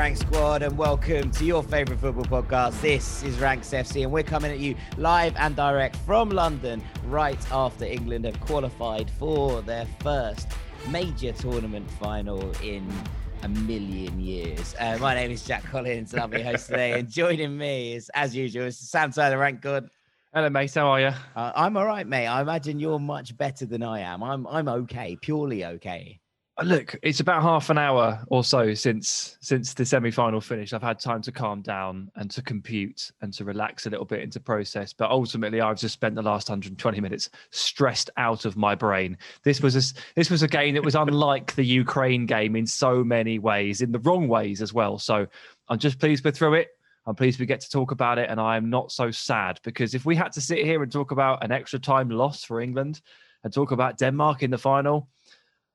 Rank Squad, and welcome to your favourite football podcast. This is Ranks FC, and we're coming at you live and direct from London right after England have qualified for their first major tournament final in a million years. Uh, my name is Jack Collins, and I'll be your host today. And joining me is, as usual, is Sam Tyler Rank God. Hello, mate. How are you? Uh, I'm all right, mate. I imagine you're much better than I am. I'm I'm okay, purely okay. Uh, Look, it's about half an hour or so since since the semi-final finished. I've had time to calm down and to compute and to relax a little bit into process. But ultimately, I've just spent the last 120 minutes stressed out of my brain. This was a this was a game that was unlike the Ukraine game in so many ways, in the wrong ways as well. So I'm just pleased we're through it. I'm pleased we get to talk about it, and I'm not so sad because if we had to sit here and talk about an extra time loss for England and talk about Denmark in the final.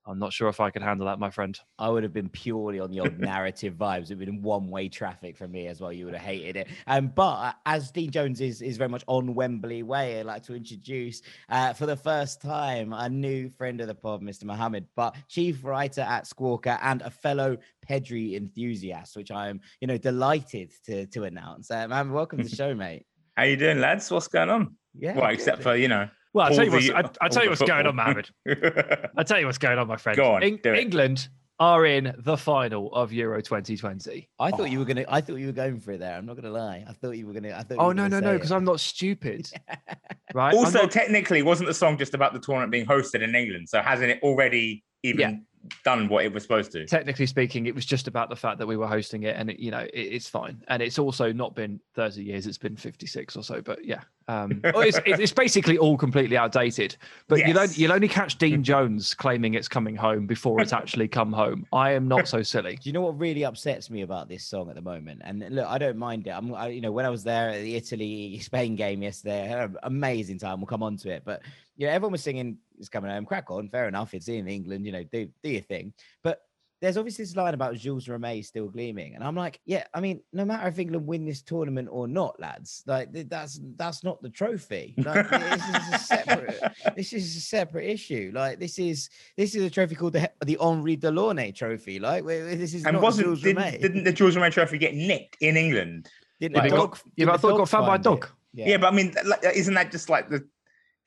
I'm not sure if I could handle that, my friend. I would have been purely on the old narrative vibes. It would have been one way traffic for me as well. You would have hated it. Um, but uh, as Dean Jones is, is very much on Wembley way, I'd like to introduce uh, for the first time a new friend of the pod, Mr. Mohammed, but chief writer at Squawka and a fellow Pedri enthusiast, which I am, you know, delighted to to announce. Uh, Mohammed, welcome to the show, mate. How you doing, lads? What's going on? Yeah. well, except for you know. Well, I'll tell you what's, the- I, I'll tell you the what's going on, football. Mohammed. I'll tell you what's going on, my friend. Go on, do it. England are in the final of Euro 2020. I thought oh. you Oh. were gonna. I thought you were going for it there. I'm not gonna lie. I thought you were gonna. I thought. Oh no, no, no, because. I'm not stupid, right? Also, not- technically, wasn't the song just about the tournament being hosted in England? So hasn't it already even Yeah. Done what it was supposed to? technically speaking, it was just about the fact that we were hosting it, and it, you know, it, it's fine. And it's also not been 30 years; it's been 56 or so. But yeah, um, it's, it's it's basically all completely outdated. But you'll, only, you'll only catch Dean Jones claiming it's coming home before it's actually come home. I am not so silly. Do you know what really upsets me about this song at the moment? And look, I don't mind it. I'm, I, you know, when I was there at the Italy Spain game yesterday, I had an amazing time. We'll come on to it, but you know, everyone was singing "It's coming home." Crack on, fair enough. It's in England, you know, do do your thing. But there's obviously this line about Jules Rimet still gleaming, and I'm like, yeah, I mean, no matter if England win this tournament or not, lads, like that's that's not the trophy. Like, this is a separate. this is a separate issue. Like this is this is a trophy called the the Henri Delaunay Trophy. Like where- where this is And not wasn't Jules didn't, Rimet. didn't the Jules Rimet Trophy get nicked in England? Didn't Yeah, but dog- got, yeah, did but I thought it got found by a find it? dog. Yeah, but I mean, like, isn't that just like the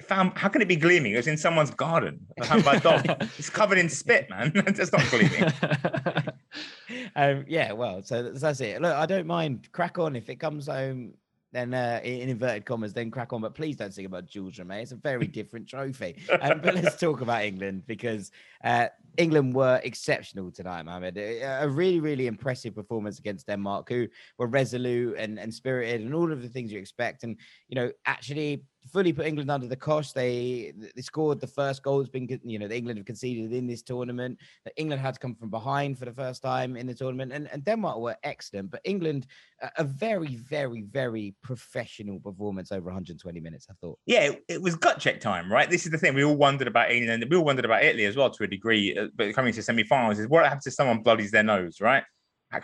found? How can it be gleaming? It was in someone's garden, found by dog. it's covered in spit, man. it's not gleaming. um, yeah, well, so that's, that's it. Look, I don't mind. Crack on if it comes home. Then, uh, in in inverted commas, then crack on. But please don't sing about Jules Rimet. It's a very different trophy. Um, but let's talk about England because uh, England were exceptional tonight, Mohammed. A a really, really impressive performance against Denmark, who were resolute and, and spirited and all of the things you expect. And, you know, actually fully put England under the cosh. They they scored the first goal that's been, you know, England have conceded in this tournament. England had to come from behind for the first time in the tournament. And, and Denmark were excellent. But England, a, very, very, very professional performance over 120 minutes, I thought. yeah, it, was gut check time, right? This is the thing. We all wondered about England. We all wondered about Italy as well to a degree. uh, But coming to semi-finals is what happens if someone bloodies their nose, right?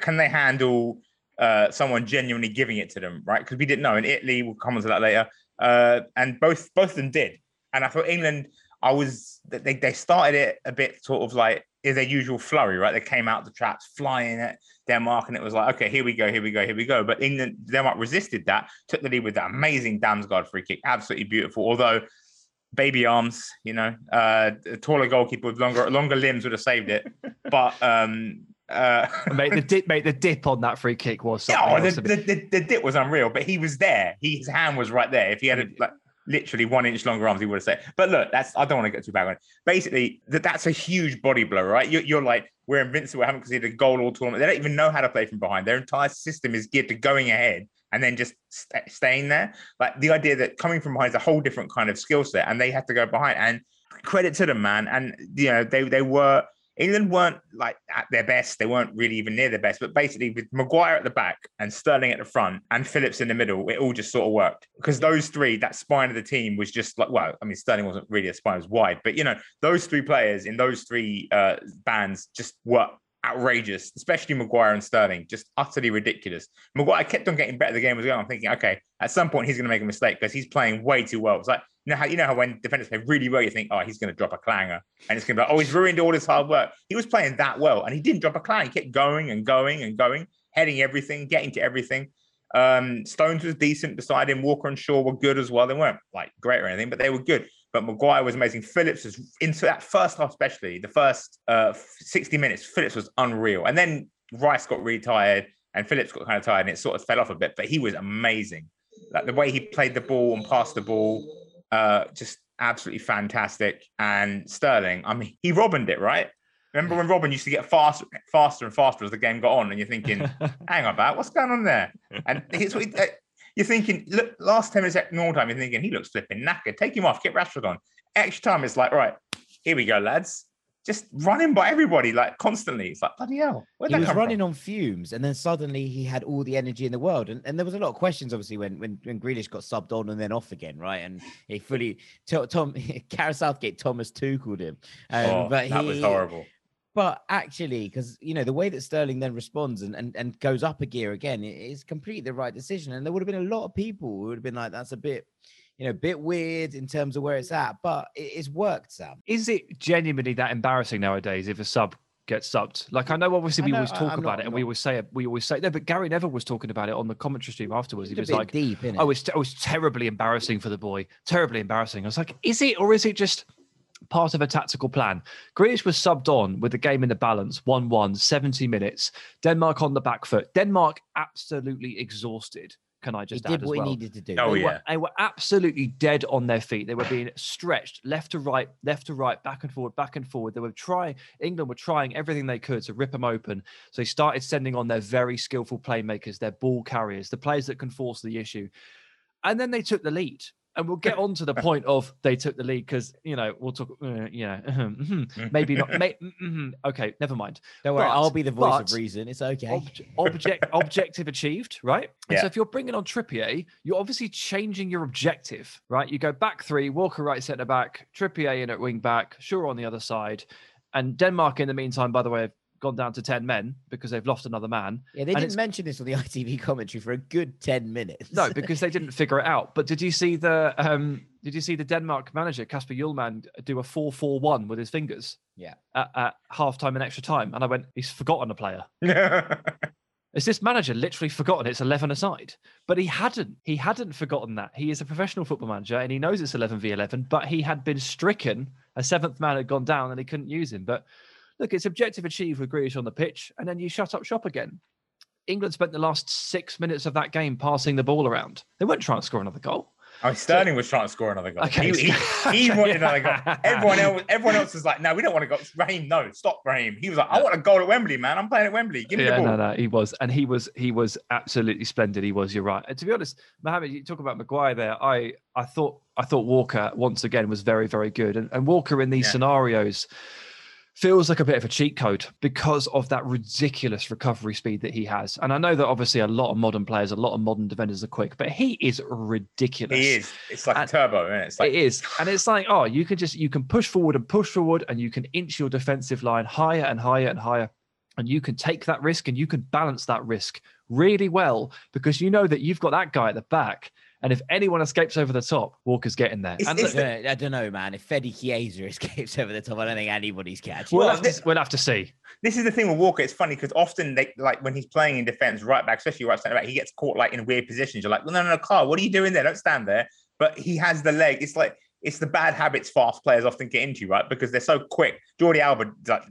Can they handle uh, someone genuinely giving it to them, right? Because we didn't know. And Italy, we'll come on to that later. Uh, and both both of them did. And I thought England, I was they they started it a bit sort of like is their usual flurry, right? They came out the traps flying at Denmark, and it was like, okay, here we go, here we go, here we go. But England, Denmark resisted that, took the lead with that amazing Damsgaard free kick, absolutely beautiful. Although baby arms, you know, uh, a taller goalkeeper with longer longer limbs would have saved it. But um, uh, mate, the dip, mate, the dip on that free kick was yeah, something oh, the, the, the, the dip was unreal, but he was there. He, his hand was right there. If he had a, like literally one inch longer arms, he would have said. But look, that's I don't want to get too bad on it. Basically, that that's a huge body blow, right? You're, you're like we're invincible. We haven't conceded a goal all tournament. They don't even know how to play from behind. Their entire system is geared to going ahead and then just st- staying there. Like the idea that coming from behind is a whole different kind of skill set, and they have to go behind. And credit to them, man. And you know they they were England weren't like at their best. They weren't really even near their best. But basically, with Maguire at the back and Sterling at the front and Phillips in the middle, it all just sort of worked because those three, that spine of the team was just like, well, I mean, Sterling wasn't really a spine; was wide. But you know, those three players in those three uh, bands just were outrageous, especially Maguire and Sterling, just utterly ridiculous. Maguire kept on getting better the game was going. I'm thinking, okay, at some point he's going to make a mistake because he's playing way too well. It's like you know how you know how when defenders play really well, you think, oh, he's going to drop a clanger, and it's going to be like, oh, he's ruined all his hard work. He was playing that well, and he didn't drop a clanger. He kept going and going and going, heading everything, getting to everything. Um, Stones was decent beside him. Walker and Shaw were good as well. They weren't like great or anything, but they were good. But Maguire was amazing. Phillips was into that first half, especially the first uh, 60 minutes. Phillips was unreal. And then Rice got really tired and Phillips got kind of tired and it sort of fell off a bit, but he was amazing. Like the way he played the ball and passed the ball, uh, just absolutely fantastic. And Sterling, I mean, he Robined it, right? Remember when Robin used to get faster, faster and faster as the game got on, and you're thinking, "Hang on, about what's going on there?" And he's, you're thinking, look, last 10 minutes at normal time, you're thinking, he looks flipping knackered. Take him off, get Rashford on. Extra time, it's like, right, here we go, lads. Just running by everybody like constantly. It's like, bloody hell. Where'd he was running from? on fumes, and then suddenly he had all the energy in the world. And, and there was a lot of questions, obviously, when when when Grealish got subbed on and then off again, right? And he fully Tom Gareth Southgate Thomas Tuchel called him. Um, oh, but that he, was horrible but actually, because you know the way that Sterling then responds and, and and goes up a gear again is completely the right decision. And there would have been a lot of people who would have been like, "That's a bit, you know, a bit weird in terms of where it's at." But it, it's worked, Sam. Is it genuinely that embarrassing nowadays if a sub gets subbed? Like I know, obviously, we know, always talk I'm about not, it, and not... we always say it. We always say no, but Gary Neville was talking about it on the commentary stream afterwards. He was like, "Deep, oh, it's, oh, it was terribly embarrassing for the boy, terribly embarrassing." I was like, "Is it, or is it just?" Part of a tactical plan. Grealish was subbed on with the game in the balance, 1 1, 70 minutes. Denmark on the back foot. Denmark absolutely exhausted. Can I just he add did what well. he needed to do. Oh, they yeah. Were, they were absolutely dead on their feet. They were being stretched left to right, left to right, back and forward, back and forward. They were trying, England were trying everything they could to rip them open. So they started sending on their very skillful playmakers, their ball carriers, the players that can force the issue. And then they took the lead and we'll get on to the point of they took the lead because you know we'll talk. Uh, yeah, maybe not. May, mm-hmm, okay, never mind. Don't worry, but, I'll be the voice of reason. It's okay. Ob- object objective achieved, right? And yeah. so if you're bringing on Trippier, you're obviously changing your objective, right? You go back three, Walker right centre back, Trippier in at wing back, Shaw on the other side, and Denmark in the meantime. By the way, gone down to 10 men because they've lost another man. Yeah, they and didn't mention this on the ITV commentary for a good 10 minutes. no, because they didn't figure it out. But did you see the um did you see the Denmark manager Kasper Hjulmand do a 4-4-1 with his fingers? Yeah. At, at half time and extra time. And I went, he's forgotten a player. Is this manager literally forgotten it's 11 aside? But he hadn't. He hadn't forgotten that. He is a professional football manager and he knows it's 11 v 11, but he had been stricken. A seventh man had gone down and he couldn't use him. But look, it's objective achieved with Grealish on the pitch, and then you shut up shop again. England spent the last six minutes of that game passing the ball around. They weren't trying to score another goal. Oh, Sterling so, was trying to score another goal. Okay, he, he, he wanted another goal. Everyone else, everyone else was like, "No, we don't want to go." Raheem, no, stop, Raheem. He was like, "I want a goal at Wembley, man. I'm playing at Wembley. Give me yeah, the ball." No, no, no. he was, and he was, he was absolutely splendid. He was. You're right. And to be honest, Mohamed, you talk about Maguire there. I, I thought, I thought Walker once again was very, very good, and, and Walker in these yeah. scenarios feels like a bit of a cheat code because of that ridiculous recovery speed that he has. And I know that obviously a lot of modern players, a lot of modern defenders are quick, but he is ridiculous. He is. It's like and a turbo, isn't it? It's like... It is. And it's like, oh, you can just you can push forward and push forward and you can inch your defensive line higher and higher and higher. And you can take that risk and you can balance that risk really well because you know that you've got that guy at the back and if anyone escapes over the top, Walker's getting there. It's, it's the, I don't know, man. If Fede Chiesa escapes over the top, I don't think anybody's catching. We'll, have, to, we'll have to see. This is the thing with Walker. It's funny because often, they, like when he's playing in defense, right back, especially right centre back, he gets caught like in weird positions. You're like, well, no, no, no, Carl, what are you doing there? Don't stand there. But he has the leg. It's like it's the bad habits fast players often get into, right? Because they're so quick. Jordi Alba, like,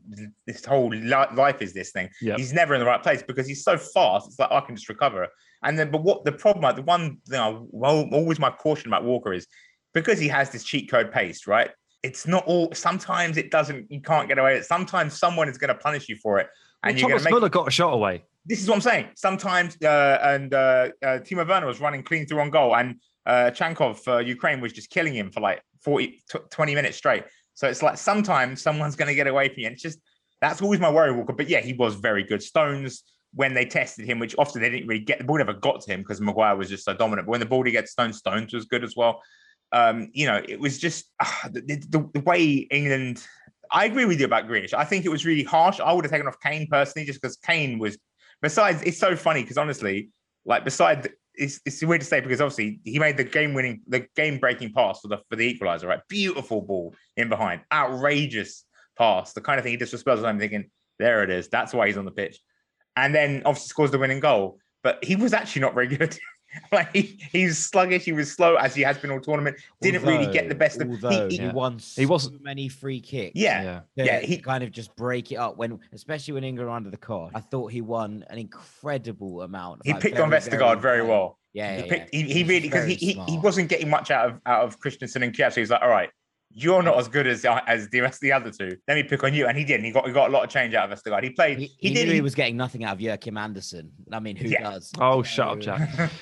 this whole life is this thing. Yep. He's never in the right place because he's so fast. It's like I can just recover. And then, but what the problem, the one thing I well, always my caution about Walker is because he has this cheat code paste, right? It's not all. Sometimes it doesn't. You can't get away. it Sometimes someone is going to punish you for it. And well, Thomas Muller got a shot away. This is what I'm saying. Sometimes, uh, and uh, uh, Timo Werner was running clean through on goal, and uh, Chankov for Ukraine was just killing him for like 40, 20 minutes straight. So it's like sometimes someone's going to get away from you. And it's just That's always my worry, Walker. But yeah, he was very good. Stones, when they tested him, which often they didn't really get the ball, never got to him because Maguire was just so dominant. But when the ball did get Stones, Stones was good as well. Um, you know, it was just uh, the, the, the, way England. I agree with you about Grealish. I think it was really harsh. I would have taken off Kane personally, just because Kane was. Besides, it's so funny because honestly, like beside, it's, it's weird to say because obviously he made the game winning, the game breaking pass for the for the equaliser. Right, beautiful ball in behind, outrageous pass, the kind of thing he just for I'm thinking, there it is. That's why he's on the pitch, and then obviously scores the winning goal. But he was actually not very good. like he, he's sluggish. He was slow as he has been all tournament. Didn't although, really get the best of. Although he, he, yeah. won he wasn't many free kicks. Yeah, yeah. yeah he kind of just break it up when, especially when England were under the cosh. I thought he won an incredible amount. He like, picked very, on Vestergaard very, very well. Yeah, he, picked, he, he really because he, he, he wasn't getting much out of out of Christensen and Kjær. So he's like, all right, you're not as good as uh, as the rest of the other two. Let me pick on you, and he did. And he got he got a lot of change out of Vestergaard. He played. He, he, he did. He, was getting nothing out of Joachim Andersen. I mean, who yeah. does? Oh, shut up, Jack.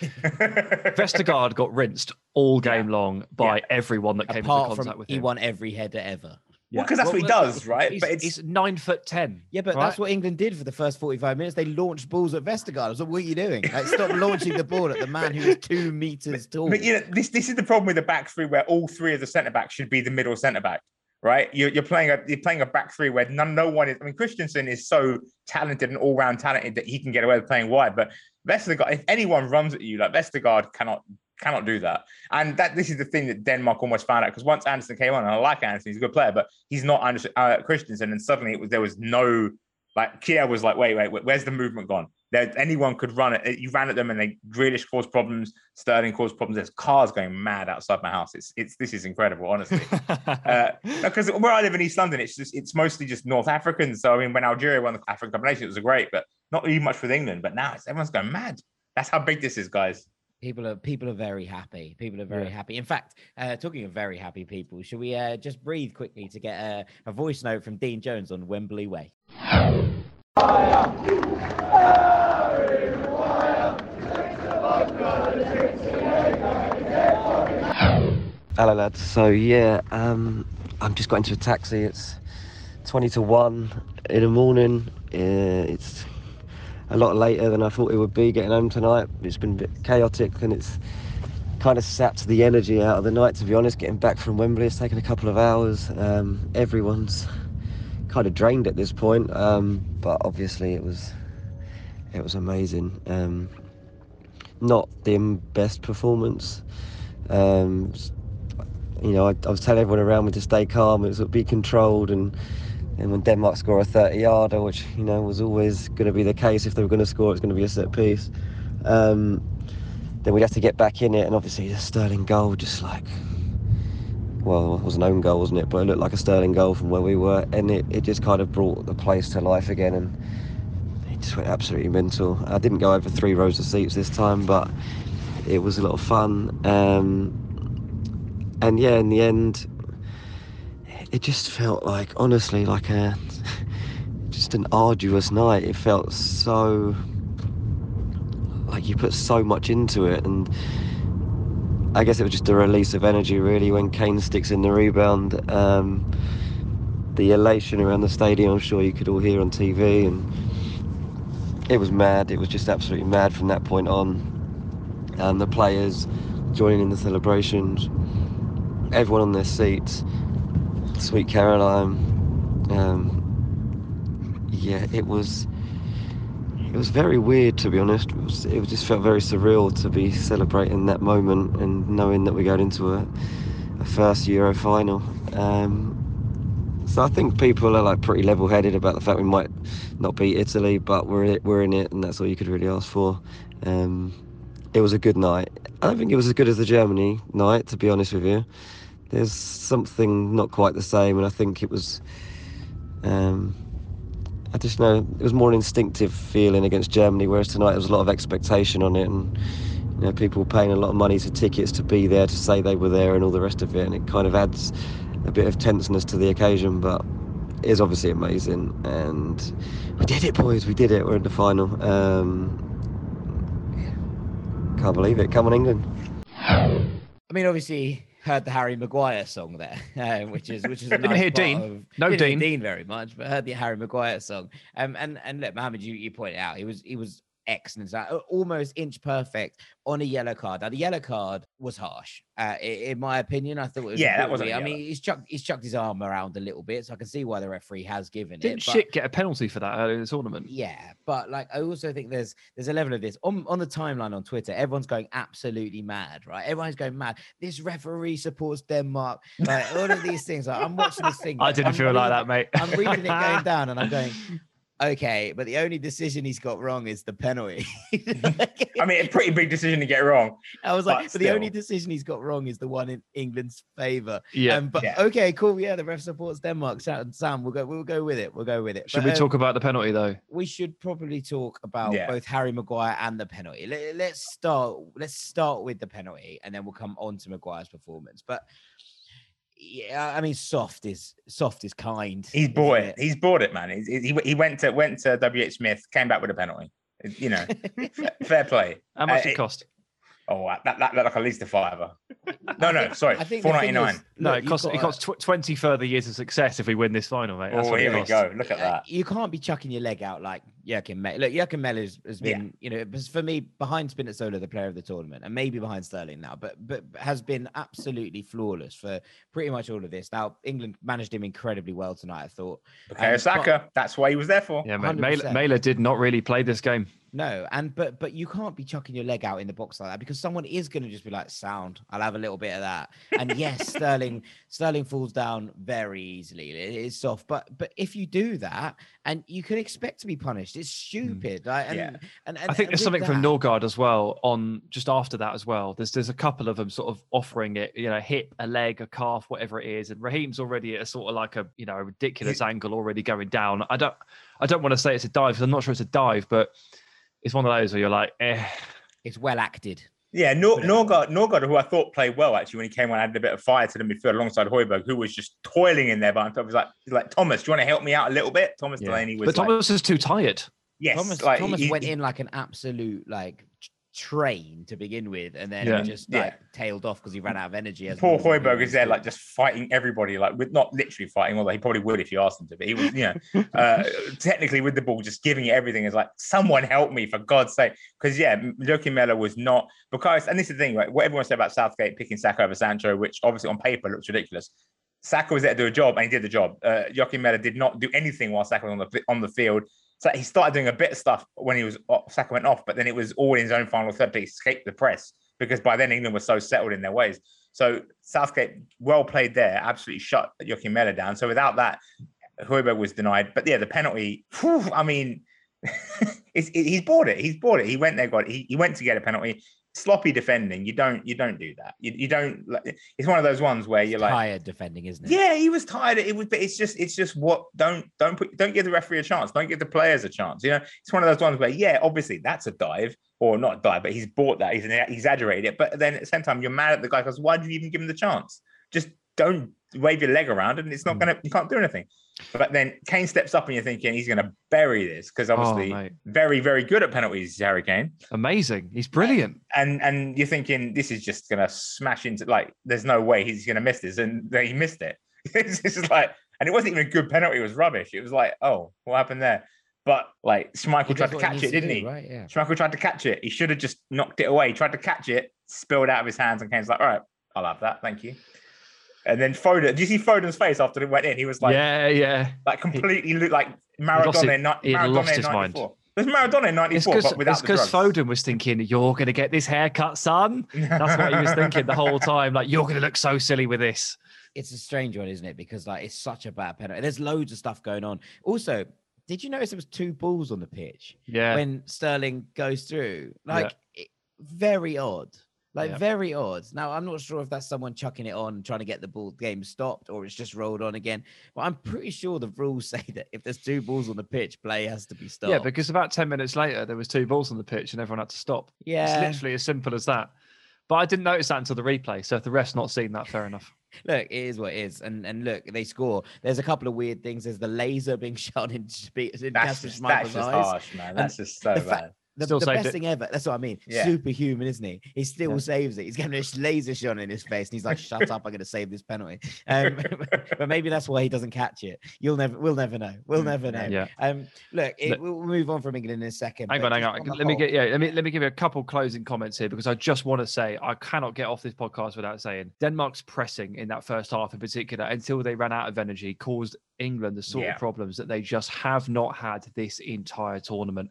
Vestergaard got rinsed all game yeah. long by yeah. everyone that came into contact from with him. He won every header ever. Well, because that's well, what he does, right? He's, but it's, he's nine foot ten. Yeah, but right? that's what England did for the first forty-five minutes. They launched balls at Vestergaard. I was like, "What are you doing? Like, stop launching the ball at the man who is two meters tall." But you know, this this is the problem with the back three, where all three of the centre backs should be the middle centre back right? You're, you're playing a you're playing a back three where none, no one is. I mean, Christensen is so talented and all round talented that he can get away with playing wide. But Vestergaard, if anyone runs at you, like Vestergaard cannot cannot do that. And that this is the thing that Denmark almost found out because once Andersen came on, and I like Andersen, he's a good player, but he's not Andersen, uh, Christensen, and suddenly it was there was no like Kjær was like, wait, wait, wait, where's the movement gone? There, anyone could run it. You ran at them, and they really caused problems. Sterling caused problems. There's cars going mad outside my house. It's, it's this is incredible, honestly. uh, because where I live in East London, it's just, it's mostly just North Africans. So I mean, when Algeria won the African Cup of Nations, it was great, but not really much with England. But now it's everyone's going mad. That's how big this is, guys. People are people are very happy. People are very yeah. happy. In fact, uh, talking of very happy people, should we uh, just breathe quickly to get a, a voice note from Dean Jones on Wembley Way? Hello, lads. So yeah, um, I'm just got into a taxi. It's 20 to one in the morning. Uh, it's a lot later than I thought it would be getting home tonight. It's been a bit chaotic and it's kind of sapped the energy out of the night, to be honest. Getting back from Wembley, it's taken a couple of hours. Um, everyone's kind of drained at this point, um, but obviously it was it was amazing. Um, not the best performance. Um, you know, I, I, was telling everyone around me to stay calm. It was be controlled and and when Denmark score a 30 yarder, which you know was always going to be the case if they were going to score, it's going to be a set piece. Um, then we'd have to get back in it, and obviously the Sterling goal, just like, well, it was an own goal, wasn't it? But it looked like a Sterling goal from where we were, and it, it just kind of brought the place to life again, and it just went absolutely mental. I didn't go over three rows of seats this time, but it was a lot of fun. Um, and yeah, in the end, it just felt like honestly like a just an arduous night. It felt so like you put so much into it and I guess it was just a release of energy really when Kane sticks in the rebound. Um, the elation around the stadium I'm sure you could all hear on TV and it was mad. It was just absolutely mad from that point on. And the players joining in the celebrations everyone on their seats Sweet Caroline. Um, yeah, it was. It was very weird, to be honest. It, was, it just felt very surreal to be celebrating that moment and knowing that we're going into a, a first Euro final. Um, so I think people are like pretty level-headed about the fact we might not beat Italy, but we're we're in it, and that's all you could really ask for. Um, it was a good night. I don't think it was as good as the Germany night, to be honest with you there's something not quite the same, and I think it was. Um, I just know it was more an instinctive feeling against Germany, whereas tonight there was a lot of expectation on it, and you know people paying a lot of money to tickets to be there to say they were there and all the rest of it, and it kind of adds a bit of tenseness to the occasion. But it is obviously amazing, and we did it, boys. We did it. We're in the final. Um, can't believe it. Come on, England. I mean, obviously, heard the Harry Maguire song there, uh, which is which is a Didn't nice hear Dean. Of, No didn't hear Dean. Dean very much, but heard the Harry Maguire song. Um, and and look, Mohammed, you you pointed out he was he was uh, almost inch perfect on a yellow card. Now the yellow card was harsh, uh, in my opinion. I thought it was Yeah, that wasn't. I yellow. mean, he's chucked he's chucked his arm around a little bit, so I can see why the referee has given Didn't it. but- shit get a penalty for that earlier in the tournament? yeah, but like I also think there's there's a level of this on on the timeline on Twitter. Everyone's going absolutely mad, right? Everyone's going mad. This referee supports Denmark. Like all of these things. Like, I'm watching this thing. I didn't I'm feel like that, mate. I'm reading it going down, and I'm going, okay, but the only decision he's got wrong is the penalty. I mean, a pretty big decision to get wrong. I was like, but but the only decision he's got wrong is the one in England's favour. Yeah. Um, but Yeah. okay, cool. Yeah, the ref supports Denmark. Sam, Sam, we'll go. We'll go with it. We'll go with it. Should But, we um, talk about the penalty though? we should probably talk about Yeah. both Harry Maguire and the penalty. Let, let's start. Let's start with the penalty, and then we'll come on to Maguire's performance. But yeah, I mean, soft is soft is kind. He's isn't bought it. He's bought it, man. He, he, he went to went to WH Smith, came back with a penalty. You know, fair, fair play. How much Uh, did it it- cost? Oh, that that looked like at least a fiver. No, no, sorry, I think four the thing ninety nine. is, No, it you've costs it got a- costs tw- twenty further years of success if we win this final, mate. That's Oh, what it here we go. Look at uh, that. You can't be chucking your leg out like Joakim Mæhle. Look, Joakim Mæhle has, has Yeah. been, you know, for me behind Spinazzola, the player of the tournament, and maybe behind Sterling now, but but has been absolutely flawless for pretty much all of this. Now England managed him incredibly well tonight. I thought. Okay, um, Osaka. That's what he was there for. Yeah, mate. Mæhle, 100%. Mæhle did not really play this game. No, and but but you can't be chucking your leg out in the box like that because someone is going to just be like, "Sound, I'll have a little bit of that." And yes, Sterling Sterling falls down very easily. It is soft, but but if you do that, and you can expect to be punished, it's mm. stupid. Like, and, Yeah. and, and I think and there's something from that- Nørgaard as well on just after that as well. There's there's a couple of them sort of offering it, you know, hip, a leg, a calf, whatever it is. And Raheem's already at a sort of like a you know a ridiculous angle already going down. I don't I don't want to say it's a dive because I'm not sure it's a dive, but it's one of those where you're like, eh. It's well acted. Yeah, Nor- Yeah. Nørgaard, Nørgaard, who I thought played well actually when he came on, added a bit of fire to the midfield alongside Højbjerg, who was just toiling in there. But I was like, he's like Thomas, do you want to help me out a little bit? Thomas Yeah. Delaney was But like, Thomas is too tired. yes, Thomas like, Thomas he- went he- in like an absolute like t- train to begin with, and then Yeah. just Yeah. like tailed off because he ran out of energy. As Poor we Højbjerg is there, like just fighting everybody, like with not literally fighting, although he probably would if you asked him to. But he was, you know, uh, technically with the ball, just giving it everything. Is like, someone help me for God's sake, because yeah, Joakim Mæhle was not because, and this is the thing, right? What everyone said about Southgate picking Saka over Sancho, which obviously on paper looks ridiculous. Saka was there to do a job, and he did the job. Uh, Joakim Mæhle did not do anything while Saka was on the on the field. So he started doing a bit of stuff when he was Saka went off, but then it was all in his own final third to escape the press because by then England was so settled in their ways. So Southgate, well played there, absolutely shut Joakim Mæhle down. So without that, Højbjerg was denied. But yeah, the penalty, whew, I mean, it, he's bought it. He's bought it. He went there, got it. He, he went to get a penalty. Sloppy defending. You don't. You don't do that. You, you don't. It's one of those ones where you're like, tired defending, isn't it? yeah, he was tired. It was, but it's just, it's just what don't don't put don't give the referee a chance. Don't give the players a chance. You know, it's one of those ones where, yeah, obviously that's a dive or not a dive, but he's bought that. He's he's exaggerated it. But then at the same time, you're mad at the guy because why did you even give him the chance? Just don't wave your leg around, and it's not hmm. gonna. You can't do anything. But then Kane steps up, and you're thinking he's gonna bury this because oh, obviously mate. very very good at penalties, Harry Kane Amazing. He's brilliant. and and you're thinking this is just gonna smash into like there's no way he's gonna miss this and he missed it it's just like and it wasn't even a good penalty it was rubbish it was like oh what happened there but like Schmeichel He tried to catch it didn't do, he Right? Yeah. Schmeichel tried to catch it he should have just knocked it away he tried to catch it spilled out of his hands and Kane's like all right I'll have that thank you and then Foden did you see Foden's face after it went in he was like yeah, yeah. like completely looked like Maradona it- in, he Maradona lost in his 94 it was Maradona in 94 because but without the because. Foden was thinking, "You're going to get this haircut, son." That's what he was thinking the whole time. Like, you're going to look so silly with this. it's a strange one, isn't it? Because like it's such a bad penalty. There's loads of stuff going on. Also, did you notice there was two balls on the pitch Yeah, when Sterling goes through? Yeah. Like it, very odd. Like very odd. Now I'm not sure if that's someone chucking it on, trying to get the ball game stopped, or it's just rolled on again. But I'm pretty sure the rules say that if there's two balls on the pitch, play has to be stopped. yeah. Because about ten minutes later, there was two balls on the pitch, and everyone had to stop. yeah. It's literally as simple as that. But I didn't notice that until the replay. So if the ref's not seen that, fair enough. look, it is what it is, and and look, they score. There's a couple of weird things. There's the laser being shot in, in That's Kasper just, that's just eyes. harsh, man. That's just so bad. fact- the, Still the best it. thing ever. That's what I mean. Yeah. Superhuman, isn't he? He still Yeah. saves it. He's getting this laser shot in his face, and he's like, "Shut up! I'm going to save this penalty." Um, but maybe that's why he doesn't catch it. You'll never, we'll never know. We'll Mm, never know. Yeah. Um, look, it, Look- we'll move on from England in a second. Hang on, hang just on. the Let me get yeah. Let me let me give you a couple closing comments here because I just want to say I cannot get off this podcast without saying Denmark's pressing in that first half in particular until they ran out of energy caused England the sort Yeah. of problems that they just have not had this entire tournament,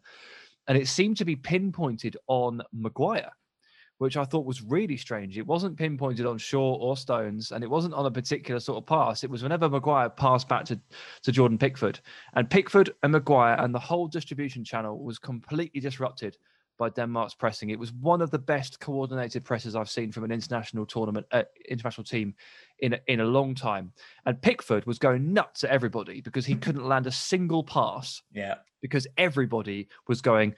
and it seemed to be pinpointed on Maguire. Which I thought was really strange. It wasn't pinpointed on Shaw or Stones, and it wasn't on a particular sort of pass. It was whenever Maguire passed back to, to Jordan Pickford, and Pickford and Maguire and the whole distribution channel was completely disrupted by Denmark's pressing. It was one of the best coordinated presses I've seen from an international tournament, uh, international team in a, in a long time. And Pickford was going nuts at everybody because he couldn't land a single pass Yeah. because everybody was going,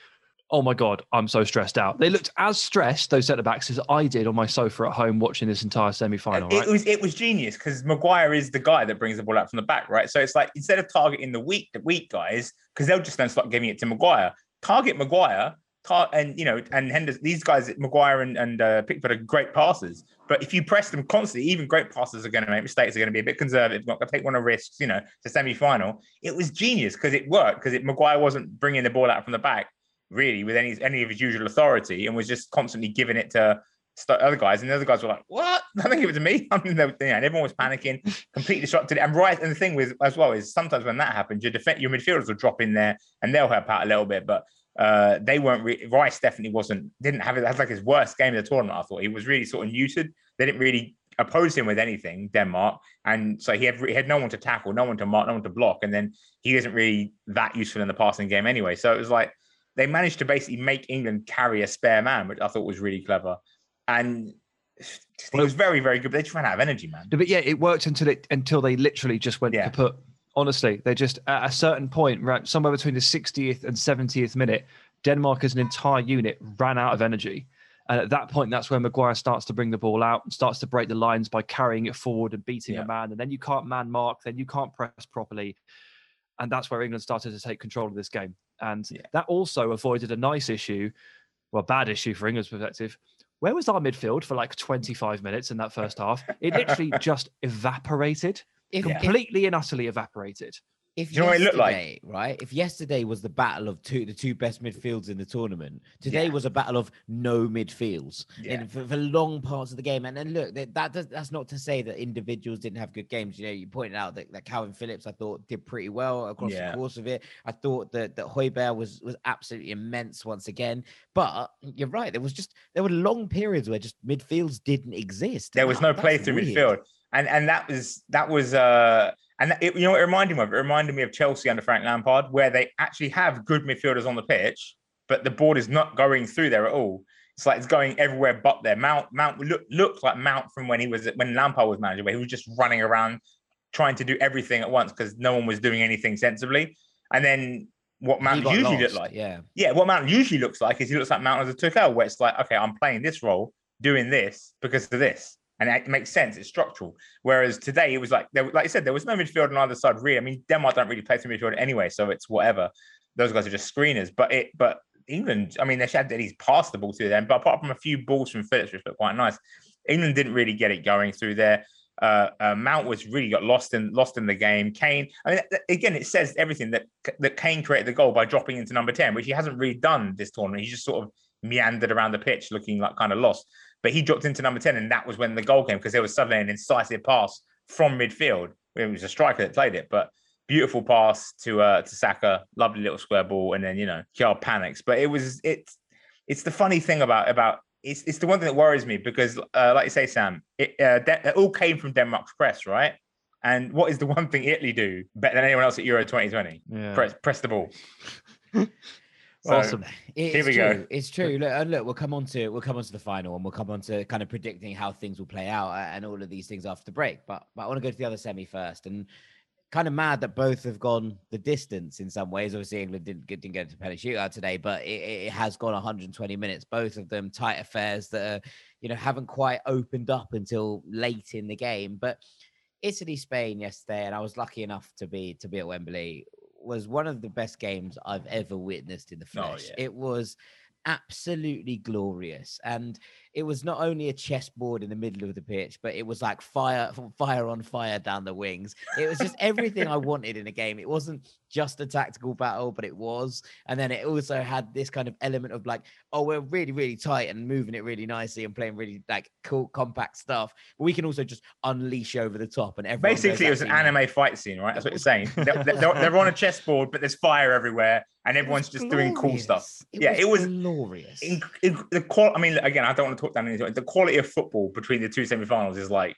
"Oh my god, I'm so stressed out." They looked as stressed those centre backs as I did on my sofa at home watching this entire semi-final. it Right? was it was genius because Maguire is the guy that brings the ball out from the back, right? So it's like instead of targeting the weak the weak guys, because they'll just then start giving it to Maguire. Target Maguire, and you know, and Henderson. These guys, Maguire and, and uh, Pickford, are great passers. But if you press them constantly, even great passers are going to make mistakes. Are going to be a bit conservative, not going to take one of risks. You know, it's a semi-final. It was genius because it worked because it Maguire wasn't bringing the ball out from the back really with any any of his usual authority and was just constantly giving it to other guys, and the other guys were like, "What? I think it was me." I mean, they, yeah, and everyone was panicking, completely disrupted. And right, and the thing with as well is sometimes when that happens, your defense, your midfielders will drop in there and they'll help out a little bit, but uh, they weren't. Re- Rice definitely wasn't. Didn't have it. That's like his worst game of the tournament. I thought he was really sort of muted. They didn't really oppose him with anything, Denmark, and so he had he had no one to tackle, no one to mark, no one to block, and then he isn't really that useful in the passing game anyway. So it was like they managed to basically make England carry a spare man, which I thought was really clever. And it was very, very good. But they just ran out of energy, man. But yeah, it worked until it until they literally just went Yeah. kaput. Honestly, they're just at a certain point, right, somewhere between the 60th and 70th minute, Denmark as an entire unit ran out of energy. And at that point, that's where Maguire starts to bring the ball out and starts to break the lines by carrying it forward and beating Yeah. a man. And then you can't man mark, then you can't press properly. And that's where England started to take control of this game. And Yeah. that also avoided a nice issue, well, bad issue for England's perspective. Where was our midfield for like 25 minutes in that first half? It literally just evaporated, If, if, completely and utterly evaporated. if Do you know what it looked like? right? If yesterday was the battle of two, the two best midfields in the tournament, today Yeah. was a battle of no midfields Yeah. in, for, for long parts of the game. And then look, that, that does, that's not to say that individuals didn't have good games. You know, you pointed out that, that Kalvin Phillips, I thought, did pretty well across Yeah. the course of it. I thought that that Højbjerg was was absolutely immense once again. But you're right, there was just there were long periods where just midfields didn't exist. There was that- no that's play through weird. midfield, and and that was that was uh and it, you know it reminded me of? It reminded me of Chelsea under Frank Lampard, where they actually have good midfielders on the pitch, but the ball is not going through there at all. It's like it's going everywhere but there. Mount Mount look, looked like Mount from when he was when Lampard was manager, where he was just running around trying to do everything at once because no one was doing anything sensibly. And then what Mount usually looked like, yeah. yeah, what Mount usually looks like is he looks like Mount as a Tuchel, where it's like, okay, I'm playing this role, doing this because of this, and it makes sense. It's structural. Whereas today it was like, there, like I said, there was no midfield on either side. Really, I mean, Denmark don't really play through midfield anyway, so it's whatever. Those guys are just screeners. But it, but England, I mean, they had these passed the ball through them, but apart from a few balls from Phillips, which looked quite nice, England didn't really get it going through there. Uh, uh, Mount was really got lost in lost in the game. Kane, I mean, again, it says everything that that Kane created the goal by dropping into number ten, which he hasn't really done this tournament. He just sort of meandered around the pitch, looking like kind of lost. But he dropped into number ten, and that was when the goal came because there was suddenly an incisive pass from midfield. It was a striker that played it, but beautiful pass to uh to Saka, lovely little square ball, and then you know Kjær panics. But it was it's it's the funny thing about about it's it's the one thing that worries me because uh, like you say, Sam, it uh, De- it all came from Denmark's press, right? And what is the one thing Italy do better than anyone else at Euro 2020? Yeah. Press press the ball. So, Awesome. It- Here it's we true. go. It's true. Look, and look, we'll come on to we'll come on to the final, and we'll come on to kind of predicting how things will play out uh, and all of these things after the break. But but I want to go to the other semi first, and kind of mad that both have gone the distance in some ways. Obviously, England didn't get, didn't get to penalty shootout today, but it, it it has gone 120 minutes. Both of them tight affairs that are, you know haven't quite opened up until late in the game. But Italy Spain yesterday, and I was lucky enough to be to be at Wembley. Was one of the best games I've ever witnessed in the Oh, flesh. yeah. It was absolutely glorious, and it was not only a chessboard in the middle of the pitch, but it was like fire, fire on fire down the wings. It was just everything I wanted in a game. It wasn't just a tactical battle, but it was, and then it also had this kind of element of like, oh, we're really, really tight and moving it really nicely and playing really like cool, compact stuff. But we can also just unleash over the top, and goes Basically, it was an anime fight scene, right? That's what you're saying. They're, they're, they're on a chessboard, but there's fire everywhere, and everyone's just doing cool stuff. glorious. yeah, it was glorious. in, in, the qual. I mean, again, I don't want to talk down. The quality of football between the two semi-finals is like